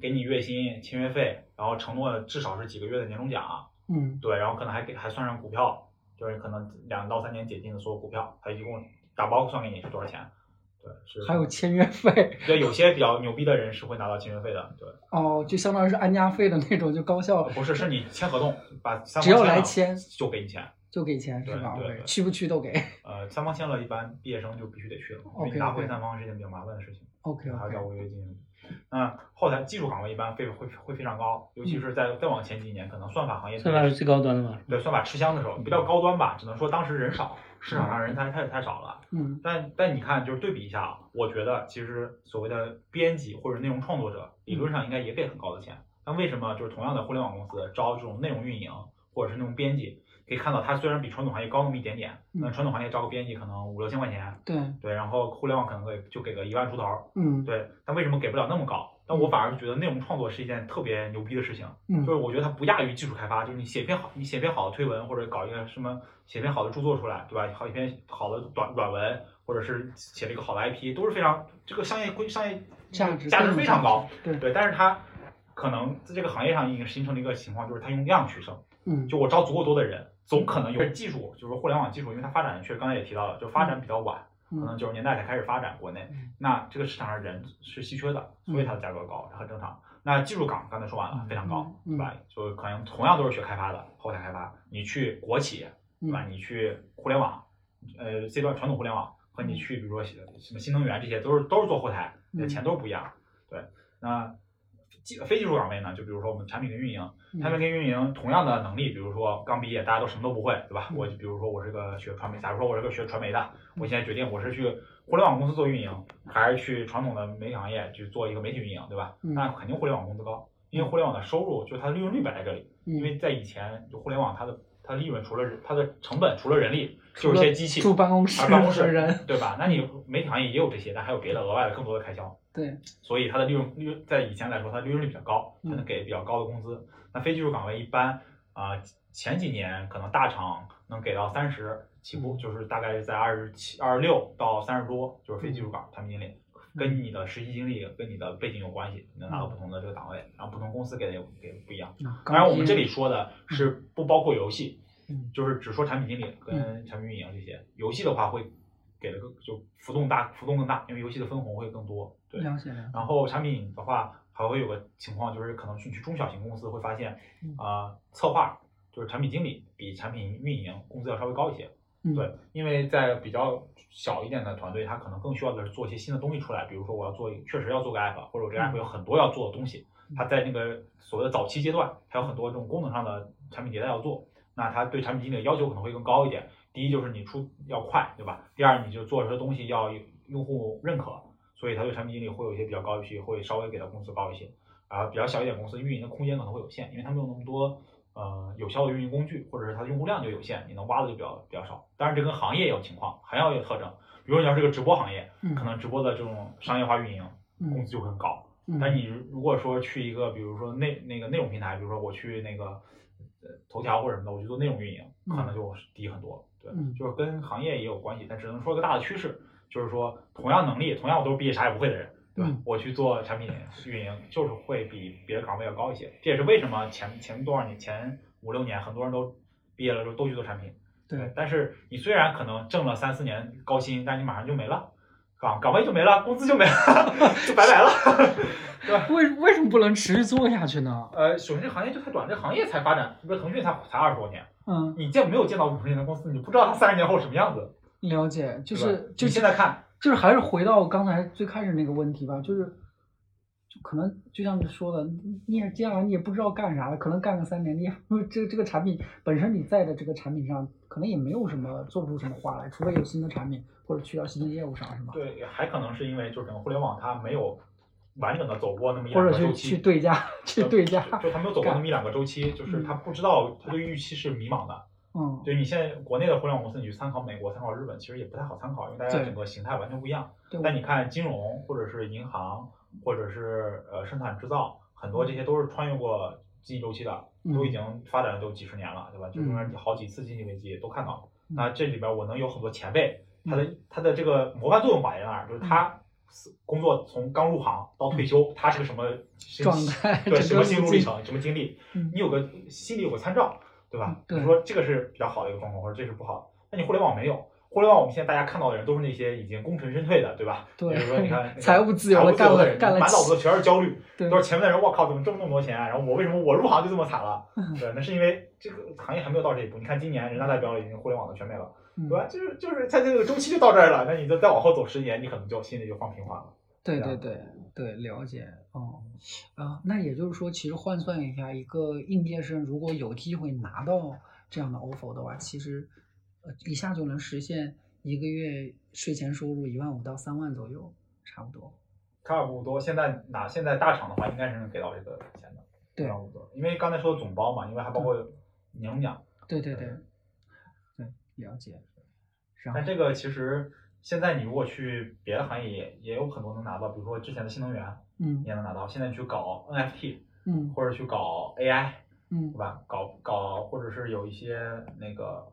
给你月薪、签约费，然后承诺至少是几个月的年终奖。嗯，对，然后可能还给还算上股票，就是可能两到三年解禁的所有股票，它一共。打包算给你是多少钱？对，是还有签约费。对，有些比较牛逼的人是会拿到签约费的。对，哦，就相当于是安家费的那种，就高校。不是，是你签合同，把三只要来签就给你钱，就给钱是吧？对，去不去都给。呃，三方签了，一般毕业生就必须得去了，因为拿回三方是一件比较麻烦的事情。OK，还要交违约金。那后台技术岗位一般费会会非常高，尤其是在再往前几年，可能算法行业。算法是最高端的嘛？对，算法吃香的时候，不叫高端吧，只能说当时人少。市场上人才太太少了，嗯，但但你看，就是对比一下啊，我觉得其实所谓的编辑或者内容创作者，理论上应该也给很高的钱。但为什么就是同样的互联网公司招这种内容运营或者是那种编辑，可以看到它虽然比传统行业高那么一点点，那传统行业招个编辑可能五六千块钱，对对，然后互联网可能会就给个一万出头，嗯，对，但为什么给不了那么高？但我反而觉得内容创作是一件特别牛逼的事情，嗯就是我觉得它不亚于技术开发，就是你写篇好，你写篇好的推文或者搞一个什么写篇好的著作出来，对吧？好一篇好的短软文，或者是写了一个好的 IP，都是非常这个商业规商业价值价值非常高，对，对，但是它可能在这个行业上已经形成了一个情况，就是它用量取胜。嗯就我招足够多的人，总可能有技术，就是互联网技术，因为它发展确实刚才也提到了，就发展比较晚，可能嗯九十年代才开始发展国内嗯，那这个市场上人是稀缺的，所以它的价格高，很正常。那技术岗刚才说完了，非常高，嗯对吧？就可能同样都是学开发的，后台开发，你去国企，对吧？嗯你去互联网，呃，C 端传统互联网和你去比如说什么新能源这些，都是都是做后台，你的钱都是不一样。对，那技非技术岗位呢，就比如说我们产品跟运营，产品跟运营同样的能力，比如说刚毕业大家都什么都不会，对吧？嗯我就比如说我是个学传媒，假如说我是个学传媒的，我现在决定我是去互联网公司做运营，还是去传统的媒体行业去做一个媒体运营，对吧？嗯那肯定互联网工资高，因为互联网的收入就是它的利润率摆在这里，嗯因为在以前就互联网它的它的利润除了它的成本除了人力就是一些机器，住办公室办公室人，对吧？那你媒体行业也有这些，但还有别的额外的更多的开销。对，所以它的利润利润在以前来说，它利润率比较高，嗯才能给比较高的工资。那非技术岗位一般啊、前几年可能大厂能给到三十起步，嗯就是大概是在二十七、二十六到三十多，就是非技术岗产品经理。嗯跟你的实习经历、跟你的背景有关系，你能拿到不同的这个岗位，然后不同公司给的也给不一样。啊当然，我们这里说的是不包括游戏，嗯就是只说产品经理跟产品运营这些。游戏的话会给的更就浮动大，浮动更大，因为游戏的分红会更多。对，了解了，然后产品的话还会有个情况，就是可能去去中小型公司会发现嗯，啊、策划就是产品经理比产品运营工资要稍微高一些。嗯对，因为在比较小一点的团队，他可能更需要的是做一些新的东西出来，比如说我要做，确实要做个 app，或者我这个 app 嗯有很多要做的东西，它在那个所谓的早期阶段，还有很多这种功能上的产品迭代要做，那他对产品经理的要求可能会更高一点。第一就是你出要快，对吧？第二你就做出的东西要用户认可，所以他对产品经理会有一些比较高预期，会稍微给到工资高一些。啊，比较小一点公司运营的空间可能会有限，因为他没有那么多呃有效的运营工具，或者是它的用户量就有限，你能挖的就比较比较少。当然，这跟行业也有情况，行业也有特征。比如说你要是个直播行业，嗯可能直播的这种商业化运营工嗯资就会很高。嗯但你如果说去一个，比如说内那个内容平台，比如说我去那个呃头条或者什么的，我去做内容运营，嗯可能就低很多。对，嗯就是跟行业也有关系，但只能说一个大的趋势，就是说同样能力，同样我都是毕业啥也不会的人，对吧？嗯我去做产品运营，就是会比别的岗位要高一些。这也是为什么前前多少年前五六年很多人都毕业了之后都去做产品。对，但是你虽然可能挣了三四年高薪，但你马上就没了，岗岗位就没了，工资就没了，就拜拜了。对吧为为什么不能持续做下去呢？呃，首先这行业就太短，这行业才发展，比如腾讯才才二十多年，嗯，你见没有见到五十年的公司，你不知道它三十年后什么样子，了解，就是就现在看，就是还是回到刚才最开始那个问题吧，就是就可能就像你说的，你你也接下来你也不知道干啥了，可能干个三年，你也这这个产品本身你在的这个产品上，可能也没有什么做不出什么花来，除非有新的产品或者去到新的业务上，是吗？对，还可能是因为就是整个互联网它没有完整的走过那么一或者去两个周期，去对价去对价，就他没有走过那么一两个周期，就是他不知道，他对预期是迷茫的。嗯，对你现在国内的互联网公司，你去参考美国、参考日本，其实也不太好参考，因为大家整个形态完全不一样。对，但你看金融或者是银行或者是呃生产制造，很多这些都是穿越过经济周期的，嗯都已经发展了都几十年了，对吧？就中间好几次经济危机都看到了。嗯。那这里边我能有很多前辈，他的他的这个模范作用摆在那儿，就是他工作从刚入行到退休，他是个什么心状态对什么心路历程，什么经历，嗯。你有个心里有个参照，对吧？你说这个是比较好的一个状况，或者这是不好的，那你互联网没有。互联网我们现在大家看到的人都是那些已经功成身退的，对吧？对比如说你看那个财务自由的人，干了满脑子全是焦虑，对都是前面的人，我靠，怎么挣那么多钱？然后我为什么我入行就这么惨了？嗯对，那是因为这个行业还没有到这一步。你看今年人大代表已经互联网的全没了，嗯对吧？就是就是它这个周期就到这儿了，那你再再往后走十年，你可能就心里就放平缓了。对对对对，了解哦，啊，那也就是说，其实换算一下，一个应届生如果有机会拿到这样的 offer 的话，其实呃一下就能实现一个月税前收入一万五到三万左右，差不多。差不多，现在哪现在大厂的话，应该是能给到这个钱的，对差不多。因为刚才说的总包嘛，因为还包括年终奖，对对对，对，了解。然后但这个其实现在你如果去别的行业也也有很多能拿到，比如说之前的新能源，嗯你也能拿到。现在去搞 NFT 嗯或者去搞 AI，嗯对，吧？搞搞或者是有一些那个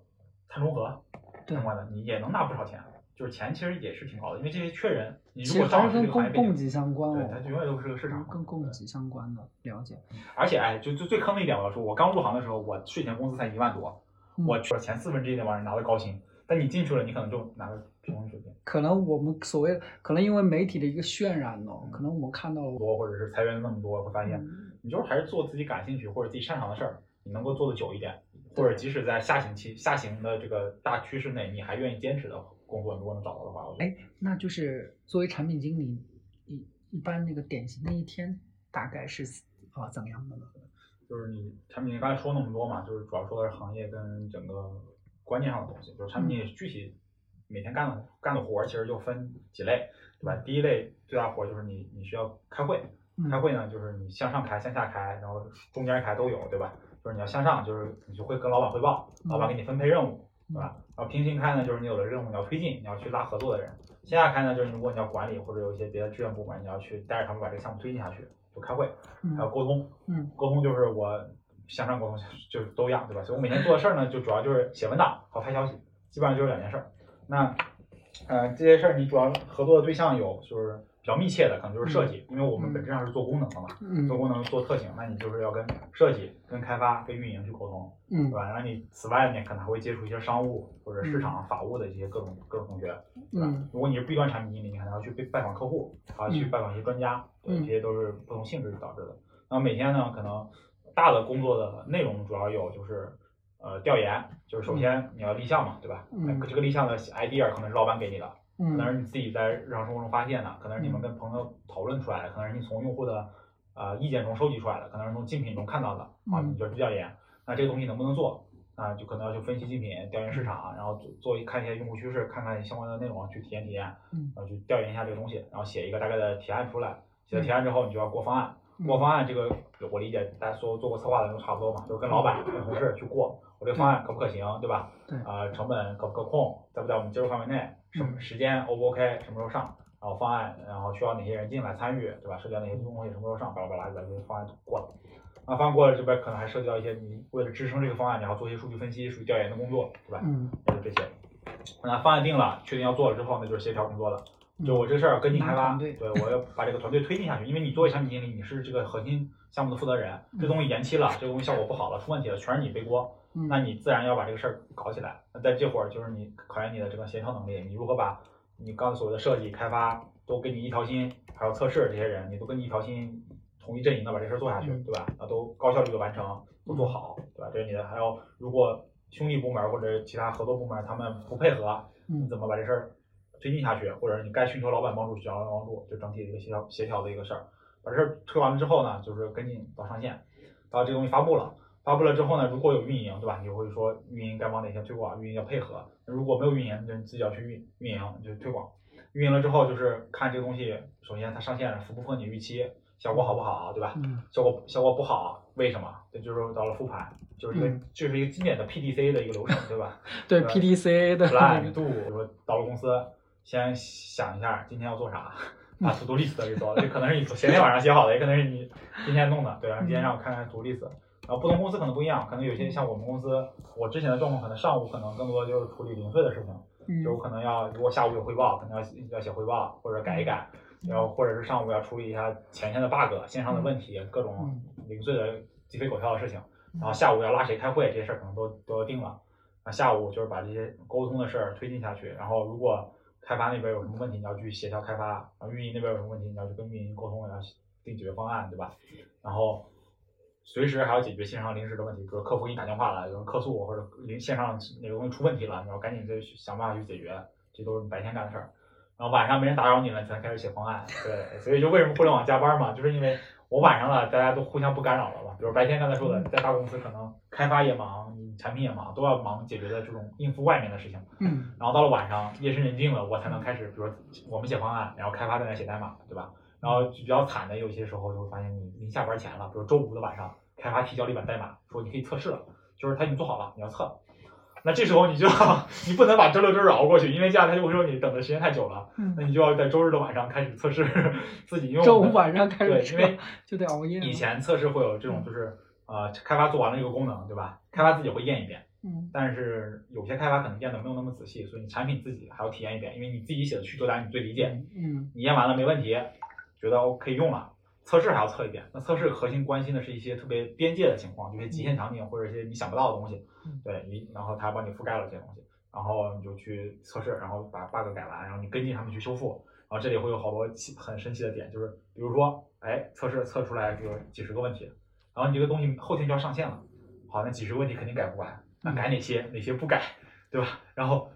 碳中和相，关的，你也能拿不少钱。就是钱其实也是挺高的，因为这些缺人，你如果正好还是跟供供给相关对，哦，它就永远都是个市场。跟供给相关的了解。而且哎，就就最坑的一点，我要说，我刚入行的时候，我税前工资才一万多，嗯我去了前四分之一那帮人拿的高薪，但你进去了，你可能就拿个可能我们所谓可能因为媒体的一个渲染哦，可能我们看到了，多，或者是裁员那么多，会发现嗯你就是还是做自己感兴趣或者自己擅长的事儿，你能够做的久一点，或者即使在下行期、下行的这个大趋势内，你还愿意坚持的工作，如果能找到的话，我觉得哎，那就是作为产品经理，一一般那个典型的一天大概是啊、怎样的呢？就是你产品经理刚才说那么多嘛，就是主要说的是行业跟整个观念上的东西，就是产品经理具体每天干的干的活儿其实就分几类，对吧？第一类最大活儿就是你你需要开会，嗯开会呢就是你向上开、向下开，然后中间开都有，对吧？就是你要向上，就是你就会跟老板汇报，老板给你分配任务，对吧？然后平行开呢，就是你有了任务你要推进，你要去拉合作的人；向下开呢，就是如果你要管理或者有一些别的志愿部门，你要去带着他们把这个项目推进下去，就开会，还有嗯沟通，嗯沟通就是我向上沟通 就是都一样，对吧？所以我每天做的事儿呢，就主要就是写文档和发消息，基本上就是两件事儿。那呃这些事儿你主要合作的对象有就是比较密切的，可能就是设计，因为我们本质上是做功能的嘛，嗯做功能做特性，那你就是要跟设计、跟开发、跟运营去沟通，嗯对吧？然后你此外呢，可能还会接触一些商务或者市场、法务的一些各种各种同学，对吧？嗯如果你是 B 端产品经理，你可能要去拜拜访客户，还要去嗯拜访一些专家，对，嗯这些都是不同性质导致的。那每天呢，可能大的工作的内容主要有就是呃调研，就是首先你要立项嘛，对吧？嗯这个立项的 idea 可能是老板给你的，可能嗯是你自己在日常生活中发现的，可能是你们跟朋友讨论出来的，可能是你从用户的呃意见中收集出来的，可能是从竞品中看到的啊，嗯你就去调研。那这个东西能不能做？啊，就可能要去分析竞品，调研市场，然后做做一看一些用户趋势，看看相关的内容，去体验体验，嗯然后去调研一下这个东西，然后写一个大概的提案出来。写了提案之后，你就要过方案。嗯过方案这个，我理解大家说做过策划的人都差不多嘛，就跟老板、跟同事去过，我这个方案可不可行，对吧？对啊、成本可不可控，在不在我们接受范围内，什么嗯时间 O 不 OK，什么时候上，然后方案，然后需要哪些人进来参与，对吧？涉及到哪些东西，什么时候上，巴拉巴拉，把这个方案过了。那方案过了，这边可能还涉及到一些你为了支撑这个方案，你要做一些数据分析、数据调研的工作，对吧？嗯就是这些。那方案定了，确定要做了之后，那就是协调工作了。就我这个事儿跟进开发，对我要把这个团队推进下去，因为你作为产品经理，你是这个核心项目的负责人，这东西延期了，这个东西效果不好了，出问题了，全是你背锅，嗯那你自然要把这个事儿搞起来。那在这会儿就是你考验你的这个协调能力，你如何把你刚才所谓的设计、开发都跟你一条心，还有测试这些人，你都跟你一条心，同一阵营的把这事儿做下去，嗯对吧？啊，都高效率的完成，都做好，对吧？这是你的。还有，如果兄弟部门或者其他合作部门他们不配合，你嗯怎么把这事儿推进下去，或者你该寻求老板帮助，寻求老板帮助，就整体的一个协调协调的一个事儿。把这事儿推完了之后呢，就是跟进到上线，到这个东西发布了，发布了之后呢，如果有运营，对吧？你就会说运营该往哪些推广，运营要配合。如果没有运营，那你自己要去运运营，就推广。运营了之后，就是看这个东西，首先它上线了符不符合你预期，效果好不好，对吧？嗯效果效果不好，为什么？这就是到了复盘，就是一个、嗯这是一个经典的 PDC 的一个流程，对吧？对对 PDCA 的 plan 个 do，比如说到了公司，先想一下今天要做啥，嗯把 to do list 给做了，这可能是你前天晚上写好的，也可能是你今天弄的，对，然后今天让我看看 to do list。然后不同公司可能不一样，可能有些像我们公司，我之前的状况可能上午可能更多就是处理零碎的事情，嗯就可能要如果下午有汇报，可能要要写汇报或者改一改，嗯然后或者是上午要处理一下前天的 bug、线上的问题，各种嗯零碎的鸡飞狗跳的事情，然后下午要拉谁开会，这些事儿可能都都要定了。那下午就是把这些沟通的事儿推进下去，然后如果开发那边有什么问题，你要去协调开发；然后运营那边有什么问题，你要去跟运营沟通，然后定解决方案，对吧？然后随时还要解决线上临时的问题，比如客服给你打电话了，有人客诉或者临线上哪个东西出问题了，你要赶紧就想办法去解决，这都是白天干的事儿。然后晚上没人打扰你了，你才开始写方案。对，所以就为什么互联网加班嘛，就是因为我晚上了，大家都互相不干扰了嘛。比如白天刚才说的，在大公司可能开发也忙，你产品也忙，都要忙解决的这种应付外面的事情。嗯然后到了晚上，夜深人静了，我才能开始，比如说我们写方案，然后开发在那写代码，对吧？然后比较惨的，有些时候就会发现你临下班前了，比如周五的晚上，开发提交了一版代码，说你可以测试了，就是他已经做好了，你要测。那这时候你就要你不能把周六周日熬过去，因为这样他就会说你等的时间太久了，嗯那你就要在周日的晚上开始测试自己，因为周五晚上开始对，因为就得熬夜以前测试会有这种就是呃开发做完了一个功能，对吧？开发自己会验一遍。嗯但是有些开发可能验的没有那么仔细，所以你产品自己还要体验一遍，因为你自己写的需求单你最理解，嗯你验完了没问题，觉得 O 可以用了，测试还要测一遍。那测试核心关心的是一些特别边界的情况，就是极限场景或者一些你想不到的东西嗯，对你，然后它帮你覆盖了这些东西，然后你就去测试，然后把 bug 改完，然后你跟进他们去修复。然后这里会有好多很神奇的点，就是比如说，哎，测试测出来比如几十个问题，然后你这个东西后天就要上线了，好，那几十个问题肯定改不完，那改哪些哪些不改，对吧？然后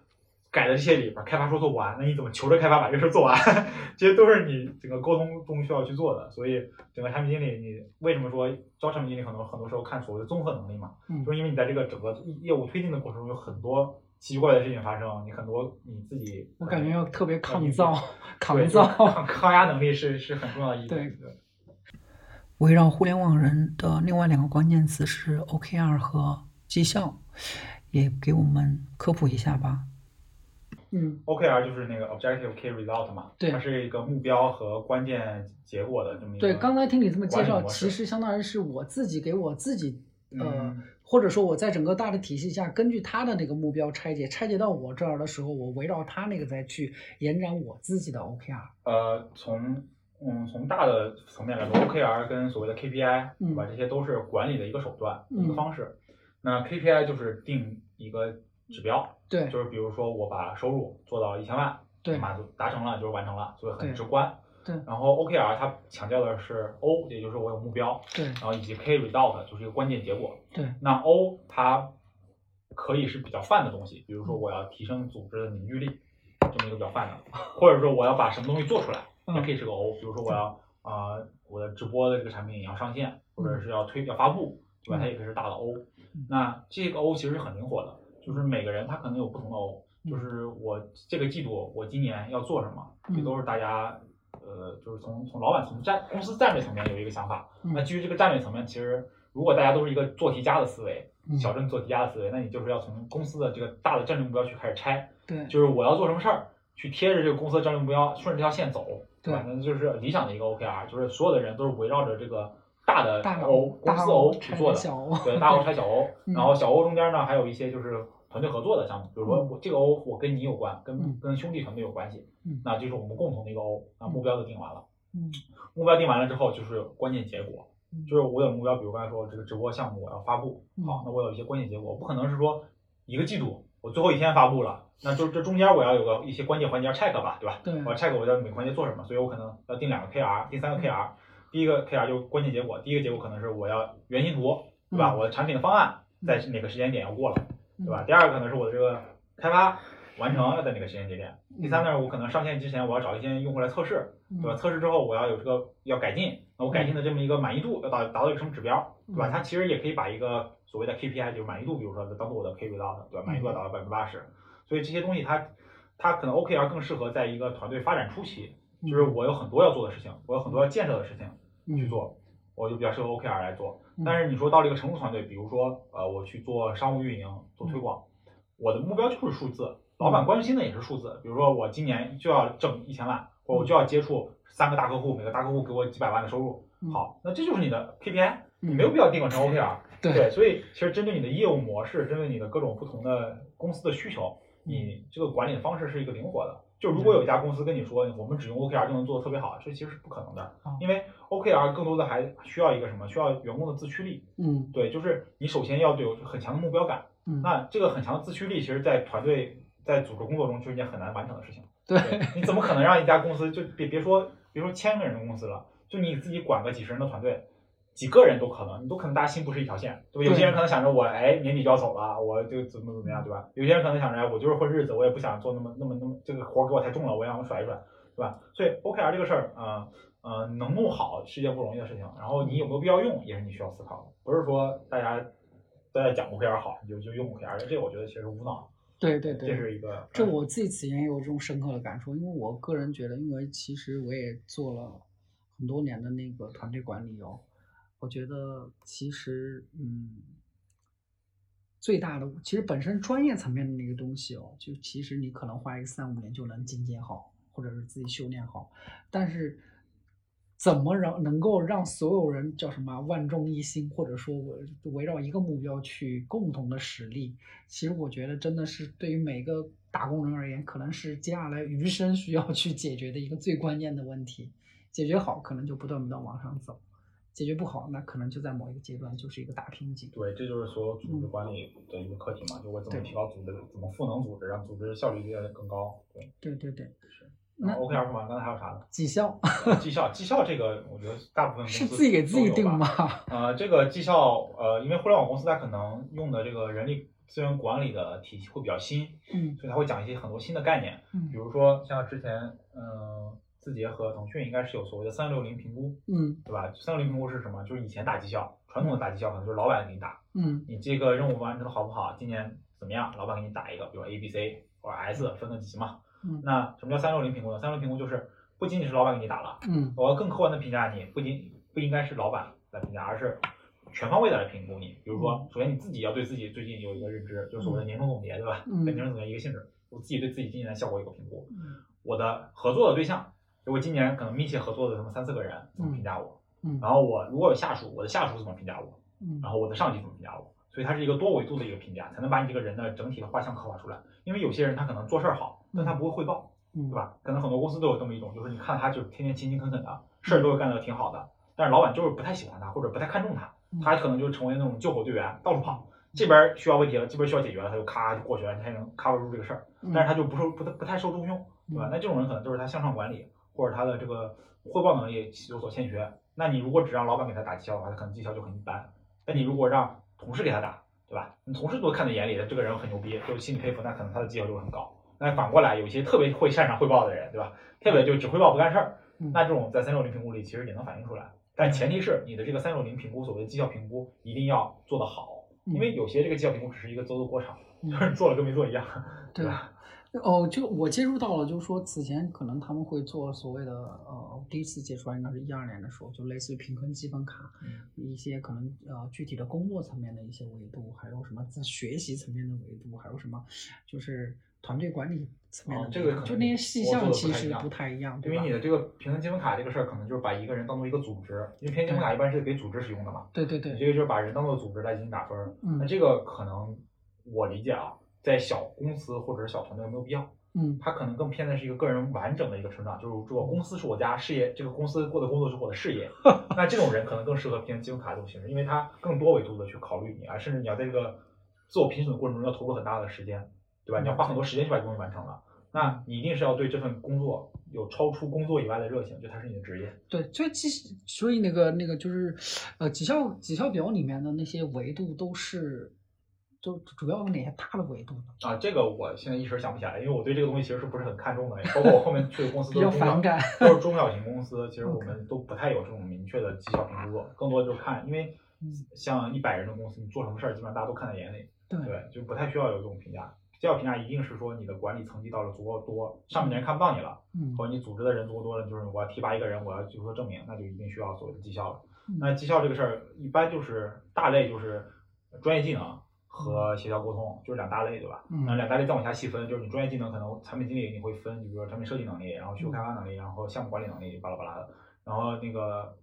改的这些里边，开发说做不完，那你怎么求着开发把这事儿做完？这些都是你整个沟通中需要去做的。所以整个产品经理，你为什么说招产品经理很多很多时候看所谓的综合能力嘛？嗯就是因为你在这个整个业务推进的过程中有很多奇奇怪怪的事情发生，你很多你自己我感觉要特别抗造，抗造。抗抗压能力是是很重要的一点。对对 围绕互联网人的另外两个关键词是 OKR 和绩效，也给我们科普一下吧。嗯 OKR 就是那个 Objective Key Result 嘛，对它是一个目标和关键结果的这么一个。对，刚才听你这么介绍，其实相当于是我自己给我自己，呃，嗯或者说我在整个大的体系下，根据他的那个目标拆解，拆解到我这儿的时候，我围绕他那个再去延展我自己的 OKR。呃，从嗯从大的层面来说，OKR 跟所谓的 KPI，嗯对吧？这些都是管理的一个手段，嗯一个方式。那 KPI 就是定一个指标，对就是比如说我把收入做到一千万，对满足达成了就是完成了，所以很直观。对然后 OKR 它强调的是 O，也就是我有目标，对然后以及 K result 就是一个关键结果。对那 O 它可以是比较泛的东西，比如说我要提升组织的凝聚力，这么一个比较泛的，或者说我要把什么东西做出来，嗯也可以是个 O。比如说我要啊、呃我的直播的这个产品也要上线，或者是要推要发布，对吧？嗯它也可以是大的 O 嗯。那这个 O 其实是很灵活的，就是每个人他可能有不同的就是我这个季度我今年要做什么，这嗯。都是大家。呃，就是从从老板从战公司战略层面有一个想法，嗯。那基于这个战略层面，其实如果大家都是一个做题家的思维，嗯。小镇做题家的思维，那你就是要从公司的这个大的战略目标去开始拆，对。就是我要做什么事儿，去贴着这个公司的战略目标，顺着这条线走，对。反正就是理想的一个 OKR，就是所有的人都是围绕着这个大的大 O 公司 O O 去做的，小对，大 O 拆小 O，嗯然后小 O 中间呢还有一些就是团队合作的项目，比如说嗯我这个 O 我跟你有关，跟嗯跟兄弟团队有关系嗯，那就是我们共同的一个 O，那目标就定完了。嗯目标定完了之后，就是关键结果，嗯就是我有目标，比如刚才说这个直播项目我要发布，嗯好，那我有一些关键结果，我不可能是说一个季度我最后一天发布了，那就这中间我要有个一些关键环节要 check 吧，对吧？对我要 check 我在每个环节做什么，所以我可能要定两个 KR，定三个 KR，第一个 KR 就是关键结果，第一个结果可能是我要原型图，对吧？嗯我的产品的方案在哪个时间点要过了，对嗯吧？第二个可能是我的这个开发完成要在哪个时间节点，第三嗯呢，我可能上线之前我要找一些用户来测试，对吧？嗯测试之后我要有这个要改进，那我改进的这么一个满意度要达达到一个什么指标，对吧？嗯它其实也可以把一个所谓的 KPI 就是满意度，比如说当做我的 K result，对吧？满意度要达到百分之八十，所以这些东西它它可能 OKR 更适合在一个团队发展初期，就是我有很多要做的事情，我有很多要建设的事情去做，我就比较适合 OKR 来做。嗯但是你说到了一个成熟团队，比如说呃我去做商务运营、做推广，我的目标就是数字，老板关心的也是数字。比如说我今年就要挣一千万，我就要接触三个大客户，每个大客户给我几百万的收入。嗯好，那这就是你的 KPI，你嗯没有必要定成 OKR。对对，所以其实针对你的业务模式，针对你的各种不同的公司的需求，你这个管理的方式是一个灵活的。就如果有一家公司跟你说，我们只用 OKR 就能做的特别好，这其实是不可能的哦，因为 OKR 更多的还需要一个什么？需要员工的自驱力。嗯对，就是你首先要有很强的目标感。嗯，那这个很强的自驱力，其实，在团队在组织工作中就是一件很难完成的事情。对你怎么可能让一家公司就别别说别说千个人的公司了，就你自己管个几十人的团队，几个人都可能，你都可能大家心不是一条线，对吧？有些人可能想着我哎年底就要走了，我就怎么怎么样，对吧？有些人可能想着哎我就是混日子，我也不想做那么那么那么这个活儿给我太重了，我也想甩一甩，对吧？所以 OKR 这个事儿，呃呃能弄好是件不容易的事情，然后你有没有必要用也是你需要思考的，不是说大家都在讲 OKR 好你就就用 OKR，这个我觉得其实无脑，对对对，这是一个这我自己此前也有这种深刻的感受，因为我个人觉得，因为其实我也做了很多年的那个团队管理哦，我觉得其实嗯，最大的，其实本身专业层面的那个东西哦，就其实你可能花一个三五年就能精简好，或者是自己修炼好，但是怎么让能够让所有人叫什么万众一心，或者说我围绕一个目标去共同的实力，其实我觉得真的是对于每个打工人而言，可能是接下来余生需要去解决的一个最关键的问题。解决好，可能就不断不断往上走；解决不好，那可能就在某一个阶段就是一个大瓶颈。对，这就是所有组织管理的一个课题嘛，就我怎么提高组织，怎么赋能组织，让组织效率越来越更高。对，对对对，是。那 OKR 说完，刚才还有啥呢？绩效，绩效，绩效这个，我觉得大部分公司是自己给自己定吧？呃，这个绩效，呃，因为互联网公司它可能用的这个人力资源管理的体系会比较新，嗯所以它会讲一些很多新的概念，嗯比如说像之前，嗯、字节和腾讯应该是有所谓的三六零评估，嗯对吧？三六零评估是什么？就是以前打绩效，传统的打绩效可能就是老板给你打，嗯你这个任务完成的好不好，今年怎么样，老板给你打一个，比如 A、B、C 或者 S 分个级嘛。嗯那什么叫三六零评估呢？三六零评估就是不仅仅是老板给你打了，嗯我要更客观的评价你，不仅不应该是老板来评价，而是全方位的来评估你。比如说，首先你自己要对自己最近有一个认知，就是所谓的年终总结，对吧？嗯跟年终总结一个性质，我自己对自己今年的效果有个评估。嗯我的合作的对象，就我今年可能密切合作的什么三四个人怎么评价我，嗯然后我如果有下属，我的下属怎么评价我，嗯然后我的上级怎么评价我，所以它是一个多维度的一个评价，才能把你这个人的整体的画像刻画出来。因为有些人他可能做事儿好，但他不会汇报，嗯对吧？可能很多公司都有这么一种，就是你看他就是天天勤勤恳恳的，事儿都干得挺好的，但是老板就是不太喜欢他或者不太看重他，他可能就成为那种救火队员，到处跑。这边需要问题了，这边需要解决了，他就咔就过去了，你才能 cover 住这个事儿。嗯但是他就不受不太不太受重用，对吧？那这种人可能就是他向上管理或者他的这个汇报能力有所欠缺。那你如果只让老板给他打绩效的话，他可能绩效就很一般。但你如果让同事给他打，对吧？你同事都看在眼里的，这个人很牛逼，就心里佩服，那可能他的绩效就会很高。那反过来，有些特别会擅长汇报的人，对吧？特别就只汇报不干事儿，嗯那这种在三六零评估里其实也能反映出来。但前提是你的这个三六零评估，所谓的绩效评估一定要做得好，因为有些这个绩效评估只是一个走走过场，就是做了跟没做一样，对吧？哦，就我接触到了，就是说此前可能他们会做所谓的呃，第一次接触应该是一二年的时候，就类似于评分积分卡，嗯一些可能呃具体的工作层面的一些维度，还有什么在学习层面的维度，还有什么就是团队管理层面的，哦这个可能就那些细项其实不太一样，对吧因为你？的这个评分积分卡这个事儿，可能就是把一个人当做一个组织，因为评分积分卡一般是给组织使用的嘛，对对对，你这个就是把人当做组织来进行打分儿。嗯那这个可能我理解啊，在小公司或者是小团队没有必要，嗯它可能更偏的是一个个人完整的一个成长，就是这个公司是我家，事业这个公司过的工作是我的事业。那这种人可能更适合评分积分卡这种形式，因为他更多维度的去考虑你，啊，甚至你要在这个自我评审的过程中要投入很大的时间，对吧？你要花很多时间去把这东西完成了。那你一定是要对这份工作有超出工作以外的热情，就它是你的职业。对，所以其实所以那个那个就是呃绩效绩效表里面的那些维度都是，就主要有哪些大的维度呢？啊，这个我现在一时想不起来，因为我对这个东西其实是不是很看重的，包括我后面去的公司比较都是中小反感都是中小型公司，其实我 们都不太有这种明确的绩效评估，更多就是看，因为嗯像一百人的公司，你做什么事儿，基本上大家都看在眼里，对对，就不太需要有这种评价。绩效评价一定是说你的管理层级到了足够多，上面的人看不到你了，嗯或者你组织的人足够多了，就是我要提拔一个人，我要有所证明，那就一定需要所谓的绩效了。嗯那绩效这个事儿，一般就是大类就是专业技能和协调沟通，就是两大类，对吧？嗯那两大类再往下细分，就是你专业技能可能产品经理你会分，比如说产品设计能力，然后需求开发能力，然后项目管理能力，巴拉巴拉的。然后那个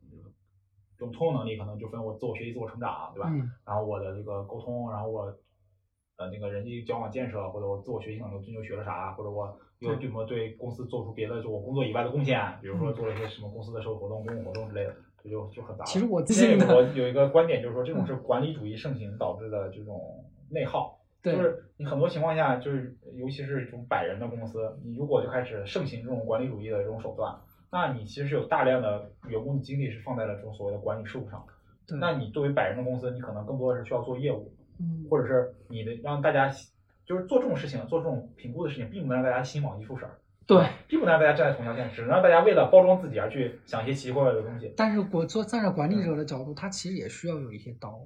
这种通用能力可能就分我自我学习、自我成长，对吧？嗯然后我的这个沟通，然后我呃那个人际交往建设，或者我自我学习能力，我最近学了啥，或者我有对什么对公司做出别的就我工作以外的贡献，比如说嗯做了一些什么公司的社会活动、公共活动之类的，这就就很杂了。其实我自己我有一个观点，就是说这种是管理主义盛行导致的这种内耗。对就是你很多情况下，就是尤其是这种百人的公司，你如果就开始盛行这种管理主义的这种手段，那你其实是有大量的员工的精力是放在了这种所谓的管理事务上。对那你作为百人的公司，你可能更多的是需要做业务，嗯。或者是你的让大家就是做这种事情，做这种评估的事情，并不能让大家心往一处使儿，对，并不能让大家站在同一条线，只能让大家为了包装自己而去想一些奇奇怪怪的东西。但是我做站在管理者的角度，他其实也需要有一些刀。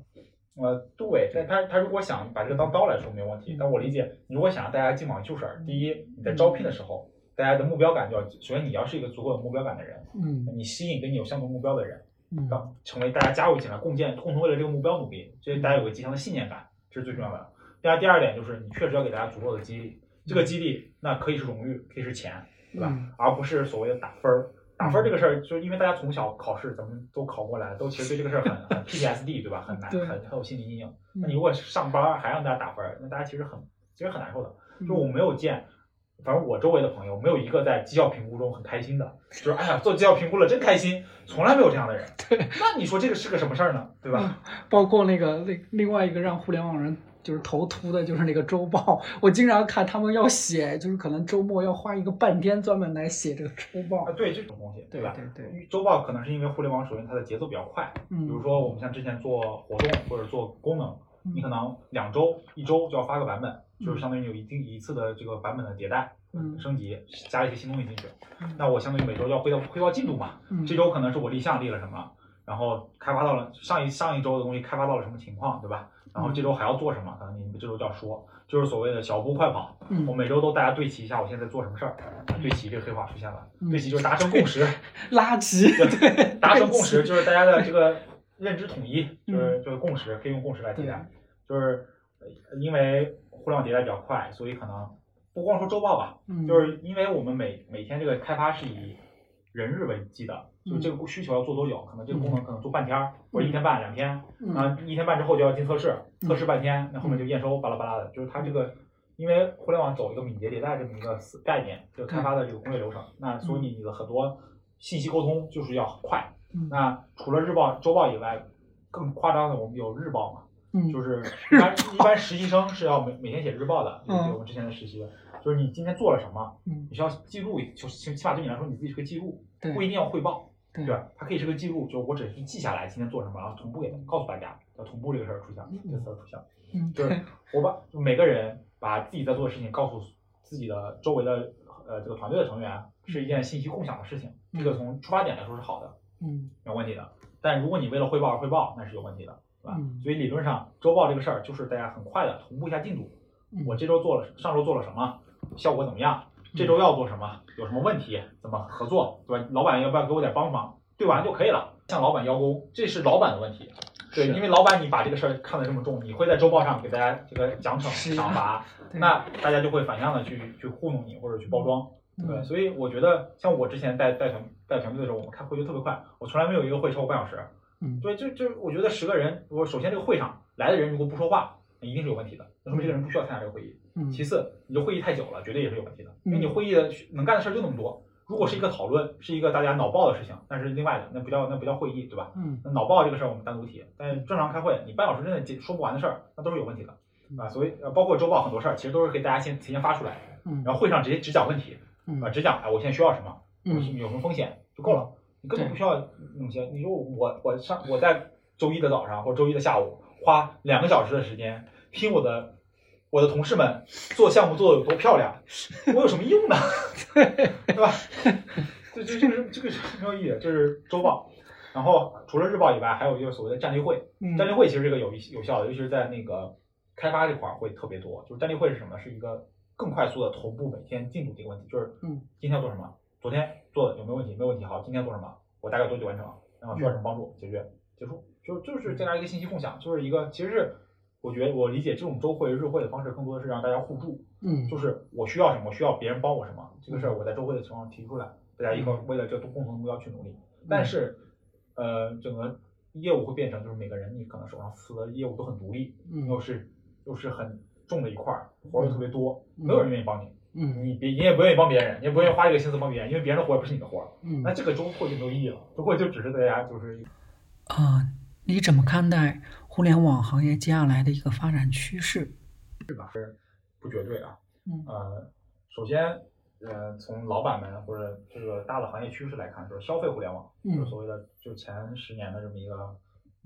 呃，对，但他他如果想把这个当刀来说没有问题，嗯。但我理解，你如果想让大家心往一处使儿，第一，你在招聘的时候，大家的目标感就要，首先你要是一个足够有目标感的人，嗯。你吸引跟你有相同目标的人，嗯让成为大家加入进来，共建，共同为了这个目标努力，所以大家有个极强的信念感，这是最重要的。第二第二点就是你确实要给大家足够的激励，这个激励那可以是荣誉，可以是钱，对吧？嗯而不是所谓的打分儿。打分儿这个事儿，就是因为大家从小考试咱们都考过来，都其实对这个事儿很很 PTSD，对吧？很难，很很有心理阴影。嗯那你如果上班儿还让大家打分儿，那大家其实很其实很难受的。嗯就我没有见，反正我周围的朋友没有一个在绩效评估中很开心的，就是 哎呀做绩效评估了真开心，从来没有这样的人。对，那你说这个是个什么事儿呢？对吧？包括那个另另外一个让互联网人就是头秃的，就是那个周报。我经常看他们要写，就是可能周末要花一个半天专门来写这个周报啊，。对这种东西，对吧？对对，周报可能是因为互联网首先它的节奏比较快，嗯，比如说我们像之前做活动或者做功能，你可能能两周、一周就要发个版本，嗯就是相当于有一定一次的这个版本的迭代、嗯。升级，加了一些新东西进去嗯。那我相当于每周要汇报汇报进度嘛，嗯。这周可能是我立项立了什么，然后开发到了上一上一周的东西开发到了什么情况，对吧？然后这周还要做什么，可能你们这周就要说，就是所谓的小步快跑。嗯。我每周都大家对齐一下我现在在做什么事儿，对齐这个黑话出现了，嗯。对齐就是达成共识，垃圾，对，达成共识就是大家的这个认知统一，嗯就是就是共识，可以用共识来替代。就是呃因为互联网迭代比较快，所以可能不光说周报吧，嗯，就是因为我们每每天这个开发是以人日为计的，就是这嗯。个需求要做多久，可能这个功能可能做半天儿或者一天半两天，嗯。啊，一天半之后就要进测试，嗯测试半天，那后面就验收巴拉巴拉的，就是它这个。因为互联网走一个敏捷迭代这么一个概念，就开发的这个工业流程，那所以你的很多信息沟通就是要快。嗯。那除了日报、周报以外，更夸张的我们有日报嘛，嗯。就是。一般一般实习生是要每每天写日报的，就是嗯。我们之前的实习的，就是你今天做了什么，嗯。你需要记录，就起起码对你来说你自己是个记录，对。不一定要汇报，对对吧？它可以是个记录，就我只是记下来今天做什么，然后同步给告诉大家，要同步这个事儿出现，这个词儿出现，嗯。就是。我把就每个人把自己在做的事情告诉自己的周围的呃这个团队的成员，是一件信息共享的事情，这个从出发点来说是好的，嗯。没有问题的。但如果你为了汇报而汇报，那是有问题的，对所以理论上周报这个事儿就是大家很快的同步一下进度，嗯我这周做了上周做了什么，效果怎么样？这周要做什么？有什么问题？怎么合作？对吧？老板要不要给我点帮忙？对完就可以了。向老板邀功，这是老板的问题。对，因为老板你把这个事儿看得这么重，你会在周报上给大家这个奖惩是赏罚，那大家就会反向的去去糊弄你或者去包装。对，嗯所以我觉得像我之前带带团带团队的时候，我们开会就特别快，我从来没有一个会超过半小时。嗯。对，就就我觉得十个人，我首先这个会上来的人如果不说话，那一定是有问题的，那说明这个人不需要参加这个会议。嗯。其次，你的会议太久了，绝对也是有问题的，因为嗯。你会议的能干的事儿就那么多。如果是一个讨论，是一个大家脑爆的事情，那是另外的，那不叫那不叫会议，对吧？嗯。那脑爆这个事儿我们单独提，但是正常开会，你半小时之内解说不完的事儿，那都是有问题的，啊，所以呃，包括周报很多事儿，其实都是给大家先提前发出来，嗯。然后会上直接只讲问题，嗯。啊，只讲哎，我现在需要什么，我嗯。有什么风险就够了，你根本不需要弄些。你说我我上我在周一的早上或周一的下午花两个小时的时间听我的我的同事们做项目做的有多漂亮，我有什么用呢？对吧？这这这个是这个是没有意义的，这是周报。然后除了日报以外，还有就是所谓的战例会。嗯战例会其实这个有一有效的，尤其是在那个开发这块儿会特别多。就是战例会是什么？是一个更快速的同步每天进度的一个问题，就是嗯今天要做什么，昨天做的有没有问题？没有问题，好，今天做什么？我大概多久完成？然后需要什么帮助？解决结束，就就是这样一个信息共享，就是一个其实是我觉得我理解这种周会日会的方式，更多的是让大家互助，嗯就是我需要什么，我需要别人帮我什么，这个事儿我在周会的情况提出来，大家一块儿为了这个共同目标去努力。但是，呃，整个业务会变成就是每个人你可能手上负责的业务都很独立，嗯又是又是很重的一块儿，活儿又特别多，嗯没有人愿意帮你，嗯你别你也不愿意帮别人，你也不愿意花这个心思帮别人，因为别人的活也不是你的活儿，嗯那这个周会就没有意义了，不过就只是大家就是啊，你怎么看待互联网行业接下来的一个发展趋势？是吧？是不绝对啊，嗯呃，首先，呃，从老板们或者这个大的行业趋势来看，就是消费互联网，就是嗯所谓的就前十年的这么一个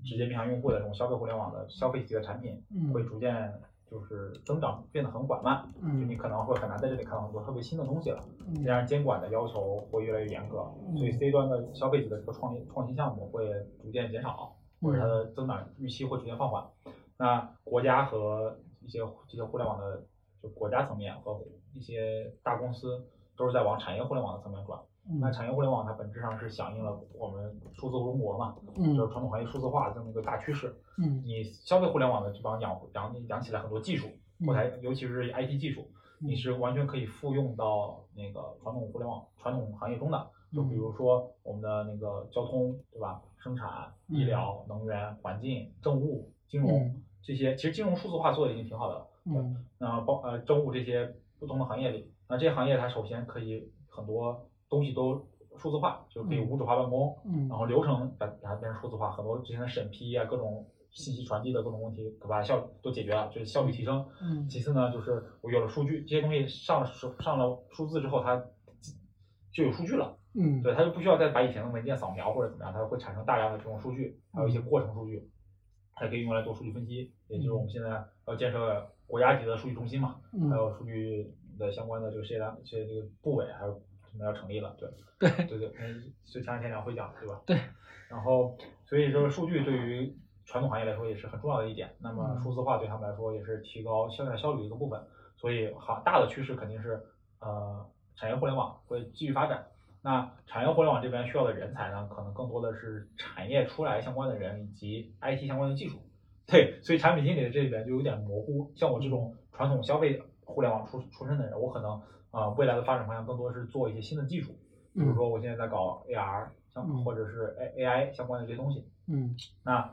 直接面向用户的这种消费互联网的消费级的产品，嗯会逐渐就是增长变得很缓慢，就你嗯可能会很难在这里看到很多特别新的东西了。嗯加上监管的要求会越来越严格，所以 C 端的消费级的这个创业创新项目会逐渐减少，或者它的增长预期会逐渐放缓。那国家和一些这些互联网的就国家层面和一些大公司都是在往产业互联网的层面转。那嗯产业互联网它本质上是响应了我们数字中国嘛，嗯就是传统行业数字化的这么一个大趋势。嗯你消费互联网的这帮养养养起来很多技术，后台，尤其是 IT 技术，你是完全可以复用到那个传统互联网、传统行业中的。就比如说我们的那个交通，对吧？生产、医疗、能源、环境、政务、金融这些，其实金融数字化做的已经挺好的了。嗯。那包呃政务这些不同的行业里，那这些行业它首先可以很多东西都数字化，就可以无纸化办公，嗯然后流程把把它变成数字化，很多之前的审批啊各种。信息传递的各种问题，可把效都解决了，就是效率提升。嗯。其次呢，就是我有了数据，这些东西上了数上了数字之后，它就有数据了。嗯。对，它就不需要再把以前的文件扫描或者怎么样，它会产生大量的这种数据，还有一些过程数据，它可以用来做数据分析。也就是我们现在要建设国家级的数据中心嘛，还有数据的相关的这个事业单这些这个部委还有什么要成立了？对。对。对对，嗯，就前两天两会讲，对吧？对。然后，所以这个数据对于。传统行业来说也是很重要的一点，那么数字化对他们来说也是提高销量效率的一个部分，所以行大的趋势肯定是呃产业互联网会继续发展。那产业互联网这边需要的人才呢，可能更多的是产业出来相关的人以及 IT 相关的技术。对，所以产品经理的这里边就有点模糊。像我这种传统消费互联网出出身的人，我可能啊未来的发展方向更多是做一些新的技术，比如说我现在在搞 AR 像或者是 A AI 相关的这些东西。嗯，那。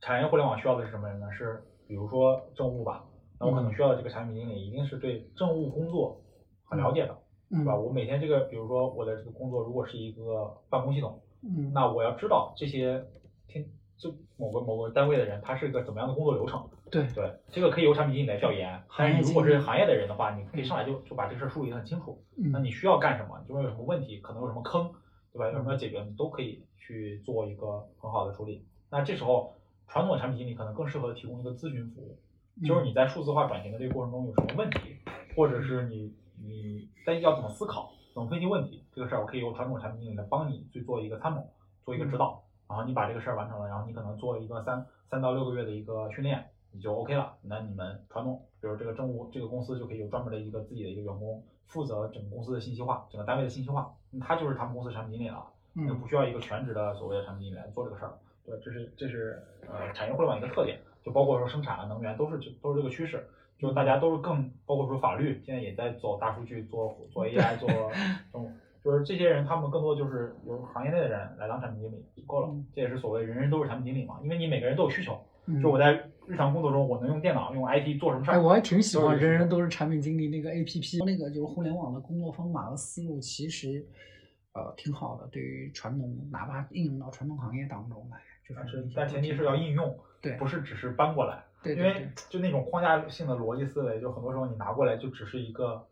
产业互联网需要的是什么人呢？是比如说政务吧，那我可能需要的这个产品经理一定是对政务工作很了解的，对吧？我每天这个，比如说我的这个工作如果是一个办公系统，嗯，那我要知道这些天就某个某个单位的人他是一个怎么样的工作流程，对对，这个可以由产品经理来调研。但是如果是行业的人的话，你可以上来就就把这个事儿梳理得很清楚。那你需要干什么？就是有什么问题，可能有什么坑，对吧？有什么要解决，你都可以去做一个很好的处理。那这时候。传统的产品经理可能更适合提供一个咨询服务，就是你在数字化转型的这个过程中有什么问题，或者是你你在要怎么思考、怎么分析问题，这个事儿我可以由传统产品经理来帮你去做一个参谋、做一个指导，然后你把这个事儿完成了，然后你可能做一个三三到六个月的一个训练，你就 OK 了。那你们传统，比如这个政务这个公司就可以有专门的一个自己的一个员工负责整个公司的信息化，整个单位的信息化，他就是他们公司产品经理了，就不需要一个全职的所谓的产品经理来做这个事儿。对，这是这是呃产业互联网一个特点，就包括说生产啊、能源都是都是这个趋势，就大家都是更包括说法律现在也在走大数据、做做 AI、做这种，就是这些人他们更多就是由行业内的人来当产品经理够了，这也是所谓人人都是产品经理嘛，因为你每个人都有需求，就我在日常工作中我能用电脑用 IT 做什么事儿，哎，我还挺喜欢人人都是产品经理那个 APP，那个就是互联网的工作方法和思路其实呃挺好的，对于传统哪怕应用到传统行业当中来。就是，但前提是要应用，对，不是只是搬过来，对，因为就那种框架性的逻辑思维，就很多时候你拿过来就只是一个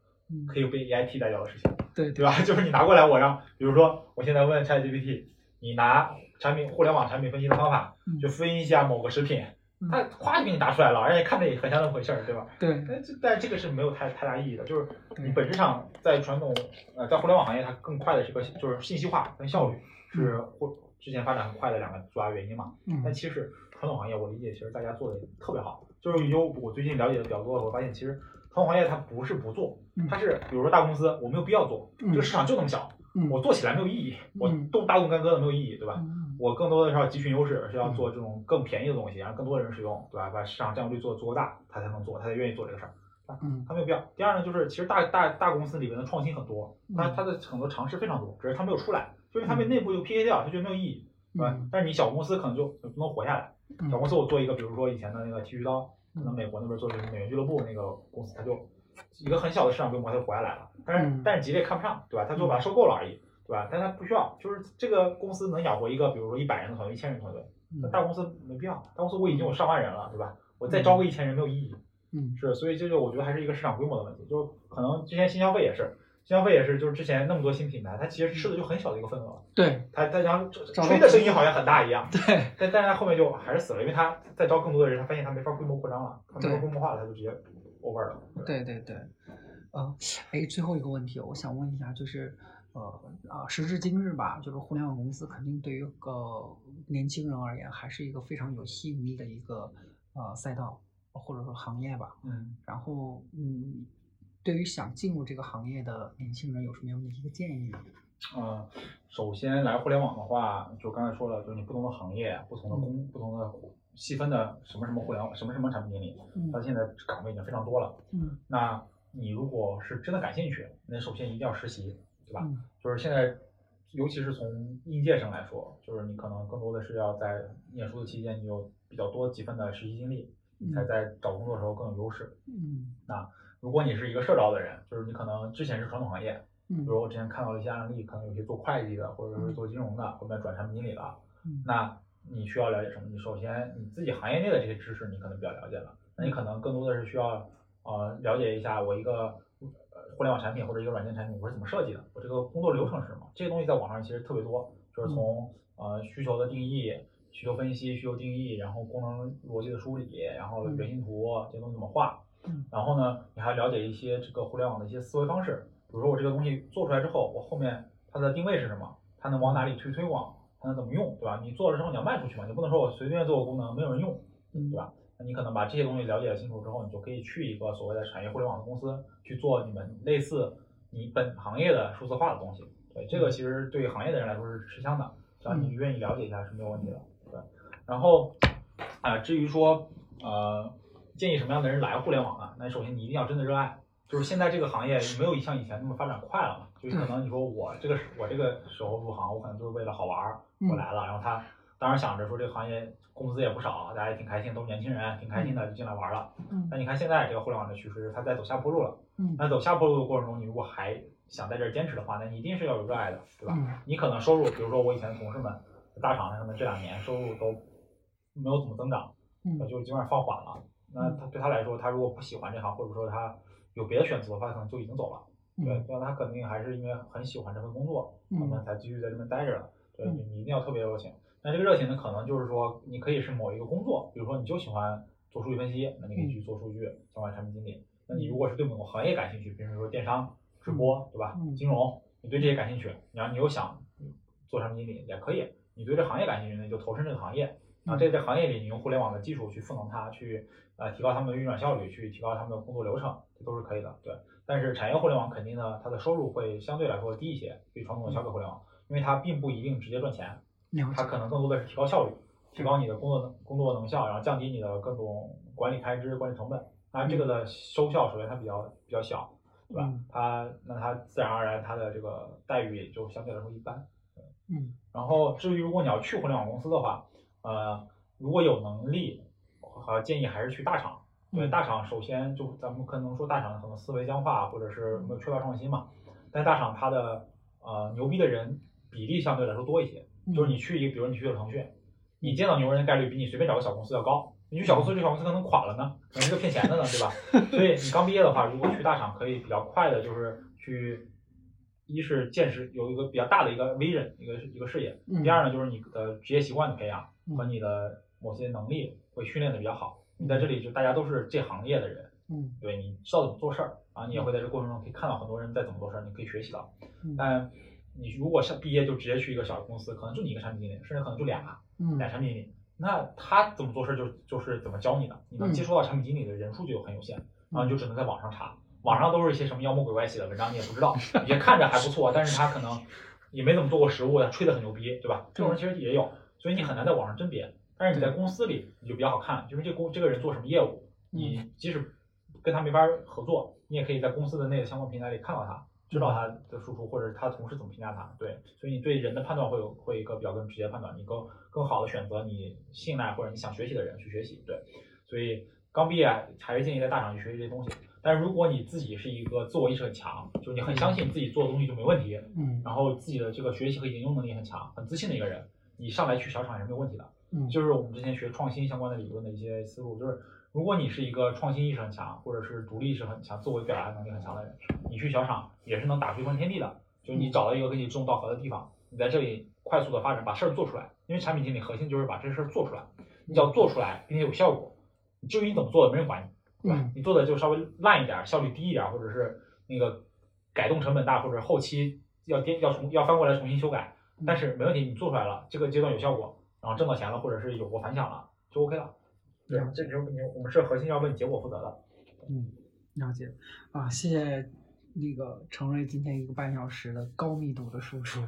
可以被 AI 替代掉的事情，对，对吧？就是你拿过来，我让，比如说我现在问 ChatGPT，你拿产品互联网产品分析的方法，就分析一下某个食品，它咵就给你答出来了，而且看着也很像那么回事儿，对吧？对，但这但这个是没有太太大意义的，就是你本质上在传统呃在互联网行业，它更快的是个就是信息化跟效率是或。之前发展很快的两个主要原因嘛，但其实传统行业我理解其实大家做的特别好，就是有我最近了解的比较多，我发现其实传统行业它不是不做，它是比如说大公司我没有必要做，这个市场就那么小，我做起来没有意义，我动大动干戈的没有意义，对吧？我更多的是要集群优势，是要做这种更便宜的东西，让更多的人使用，对吧？把市场占有率做足够大，他才能做，他才愿意做这个事儿，嗯，他没有必要。第二呢，就是其实大大大公司里面的创新很多，它它的很多尝试非常多，只是它没有出来。就是他被内部就 PK 掉，他觉得没有意义，对吧？但是你小公司可能就不能活下来。小公司我做一个，比如说以前的那个剃须刀，可能美国那边做这个美元俱乐部那个公司，他就一个很小的市场规模，他就活下来了。但是但是吉利看不上，对吧？他就把它收购了而已，对吧？但他不需要，就是这个公司能养活一个，比如说一百人的团队、一千人团队，那大公司没必要。大公司我已经有上万人了，对吧？我再招个一千人没有意义。嗯，是，所以这就我觉得还是一个市场规模的问题，就可能之前新消费也是。新消费也是，就是之前那么多新品牌，它其实吃的就很小的一个份额。对，它它然后吹的声音好像很大一样。对，但但是它后面就还是死了，因为它再招更多的人，它发现它没法规模扩张了，它没法规模化了，它就直接 over 了。对对对，呃，哎，最后一个问题，我想问一下，就是呃啊，时至今日吧，就是互联网公司肯定对于个年轻人而言，还是一个非常有吸引力的一个呃赛道或者说行业吧。嗯。然后嗯。对于想进入这个行业的年轻人有什么样的一个建议呢？呃，首先来互联网的话，就刚才说了，就是你不同的行业、不同的工、不同的细分的什么什么互联网，什么什么产品经理，嗯他现在岗位已经非常多了。嗯那你如果是真的感兴趣，那首先一定要实习，对吧？嗯就是现在，尤其是从应届生来说，就是你可能更多的是要在念书的期间，你有比较多几份的实习经历，你才在找工作的时候更有优势。嗯如果你是一个社招的人，就是你可能之前是传统行业，嗯比如我之前看到了一些案例，可能有些做会计的，或者是做金融的，后面转产品经理了。嗯那你需要了解什么？你首先你自己行业内的这些知识，你可能比较了解了。那你可能更多的是需要呃了解一下我一个呃互联网产品或者一个软件产品我是怎么设计的，我这个工作流程是什么？这些东西在网上其实特别多，就是从呃需求的定义、需求分析、需求定义，然后功能逻辑的梳理，然后原型图这些东西怎么画，嗯然后呢，你还了解一些这个互联网的一些思维方式，比如说我这个东西做出来之后，我后面它的定位是什么，它能往哪里去推广，它能怎么用，对吧？你做了之后你要卖出去嘛，你不能说我随便做个功能没有人用，嗯对吧？那你可能把这些东西了解清楚之后，你就可以去一个所谓的产业互联网的公司去做你们类似你本行业的数字化的东西。对，这个其实对于行业的人来说是吃香的，只要你愿意了解一下是没有问题的。对，然后啊、至于说呃建议什么样的人来互联网呢？那首先你一定要真的热爱。就是现在这个行业没有像以前那么发展快了嘛，就可能你说我这个我这个时候入行，我可能就是为了好玩儿，我来了，然后他当然想着说这个行业工资也不少，大家也挺开心，都是年轻人，挺开心的就进来玩了。嗯但你看现在这个互联网的趋势，它在走下坡路了。嗯那走下坡路的过程中，你如果还想在这儿坚持的话，那你一定是要有热爱的，对吧？嗯你可能收入，比如说我以前的同事们，大厂可能这两年收入都没有怎么增长，嗯就基本上放缓了。那他对他来说，他如果不喜欢这行，或者说他有别的选择的话，可能就已经走了。对，那他肯定还是因为很喜欢这份工作，他们才继续在这边待着的。对你，你一定要特别热情。那这个热情呢，可能就是说，你可以是某一个工作，比如说你就喜欢做数据分析，那你可以去做数据相关产品经理。那你如果是对某个行业感兴趣，比如说电商、直播，对吧？金融，你对这些感兴趣，然后你又想做产品经理也可以。你对这行业感兴趣，那你就投身这个行业。然后在这行业里，你用互联网的技术去赋能它，去呃提高他们的运转效率，去提高他们的工作流程，这都是可以的。对，但是产业互联网肯定呢，它的收入会相对来说低一些，比传统的消费互联网，因为它并不一定直接赚钱，它可能更多的是提高效率，提高你的工作工作能效，然后降低你的各种管理开支、管理成本。当然，这个的收效首先它比较比较小，对吧？它那它自然而然它的这个待遇也就相对来说一般。嗯。然后至于如果你要去互联网公司的话，呃，如果有能力，呃，建议还是去大厂。对，大厂首先就咱们可能说大厂可能思维僵化，或者是没有缺乏创新嘛。但大厂它的呃牛逼的人比例相对来说多一些，就是你去一个，比如你去了腾讯，你见到牛人的概率比你随便找个小公司要高。你去小公司，这小公司可能垮了呢，可能是个骗钱的呢，对吧？所以你刚毕业的话，如果去大厂，可以比较快的，就是去，一是见识有一个比较大的一个 vision，一个一个视野；第二呢，就是你的职业习惯的培养和你的某些能力会训练的比较好。你在这里就大家都是这行业的人，嗯，对你知道怎么做事儿啊，你也会在这过程中可以看到很多人在怎么做事儿，你可以学习到。嗯但你如果像毕业就直接去一个小公司，可能就你一个产品经理，甚至可能就俩，嗯俩产品经理，那他怎么做事就就是怎么教你的，你能接触到产品经理的人数就很有限，然后你就只能在网上查，网上都是一些什么妖魔鬼怪写的文章，你也不知道，也看着还不错，但是他可能也没怎么做过实物，他吹得很牛逼，对吧？这种人其实也有，所以你很难在网上甄别。但是你在公司里你就比较好看，就是这公这个人做什么业务，你即使跟他没法合作，你也可以在公司的那个相关平台里看到他，知道他的输出或者他同事怎么评价他。对，所以你对人的判断会有会有一个比较更直接判断，你更更好的选择你信赖或者你想学习的人去学习。对，所以刚毕业还是建议在大厂去学习这些东西。但是如果你自己是一个自我意识很强，就是你很相信自己做的东西就没问题，嗯，然后自己的这个学习和引用能力很强，很自信的一个人，你上来去小厂也是没有问题的。嗯，就是我们之前学创新相关的理论的一些思路，就是如果你是一个创新意识很强，或者是独立意识很强、自我表达能力很强的人，你去小厂也是能打出一片天地的。就是你找到一个跟你志同道合的地方，你在这里快速的发展，把事儿做出来。因为产品经理核心就是把这事儿做出来，你只要做出来并且有效果，你至于你怎么做的，没人管你，对吧？你做的就稍微烂一点，效率低一点，或者是那个改动成本大，或者后期要颠要重要翻过来重新修改，但是没问题，你做出来了，这个阶段有效果。然后挣到钱了，或者是有过反响了，就 OK 了。对，这就是你我们是核心要为结果负责的。嗯，了解啊，谢谢那个程瑞今天一个半小时的高密度的输出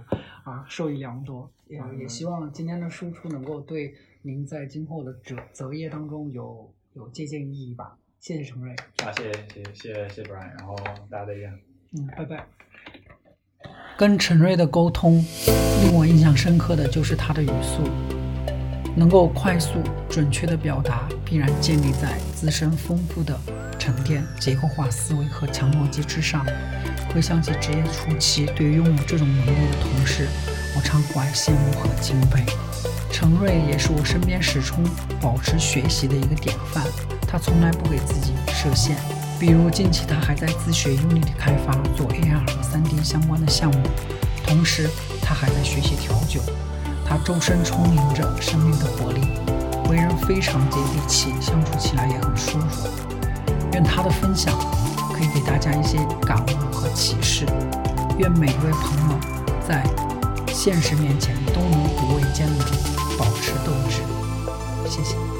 啊，受益良多。也也希望今天的输出能够对您在今后的择择业当中有有借鉴意义吧。谢谢程瑞。啊，谢谢谢谢谢谢谢 Brian，然后大家再见。嗯，拜拜。跟陈瑞的沟通，令我印象深刻的就是他的语速，能够快速准确的表达，必然建立在自身丰富的沉淀、结构化思维和强逻辑之上。回想起职业初期对于拥有这种能力的同事，我常怀羡慕和敬佩。陈瑞也是我身边始终保持学习的一个典范。他从来不给自己设限，比如近期他还在自学 Unity 开发做 AR 和 3D 相关的项目，同时他还在学习调酒。他周身充盈着生命的活力，为人非常接地气，相处起来也很舒服。愿他的分享可以给大家一些感悟和启示。愿每一位朋友在现实面前都能不畏艰难，保持斗志。谢谢。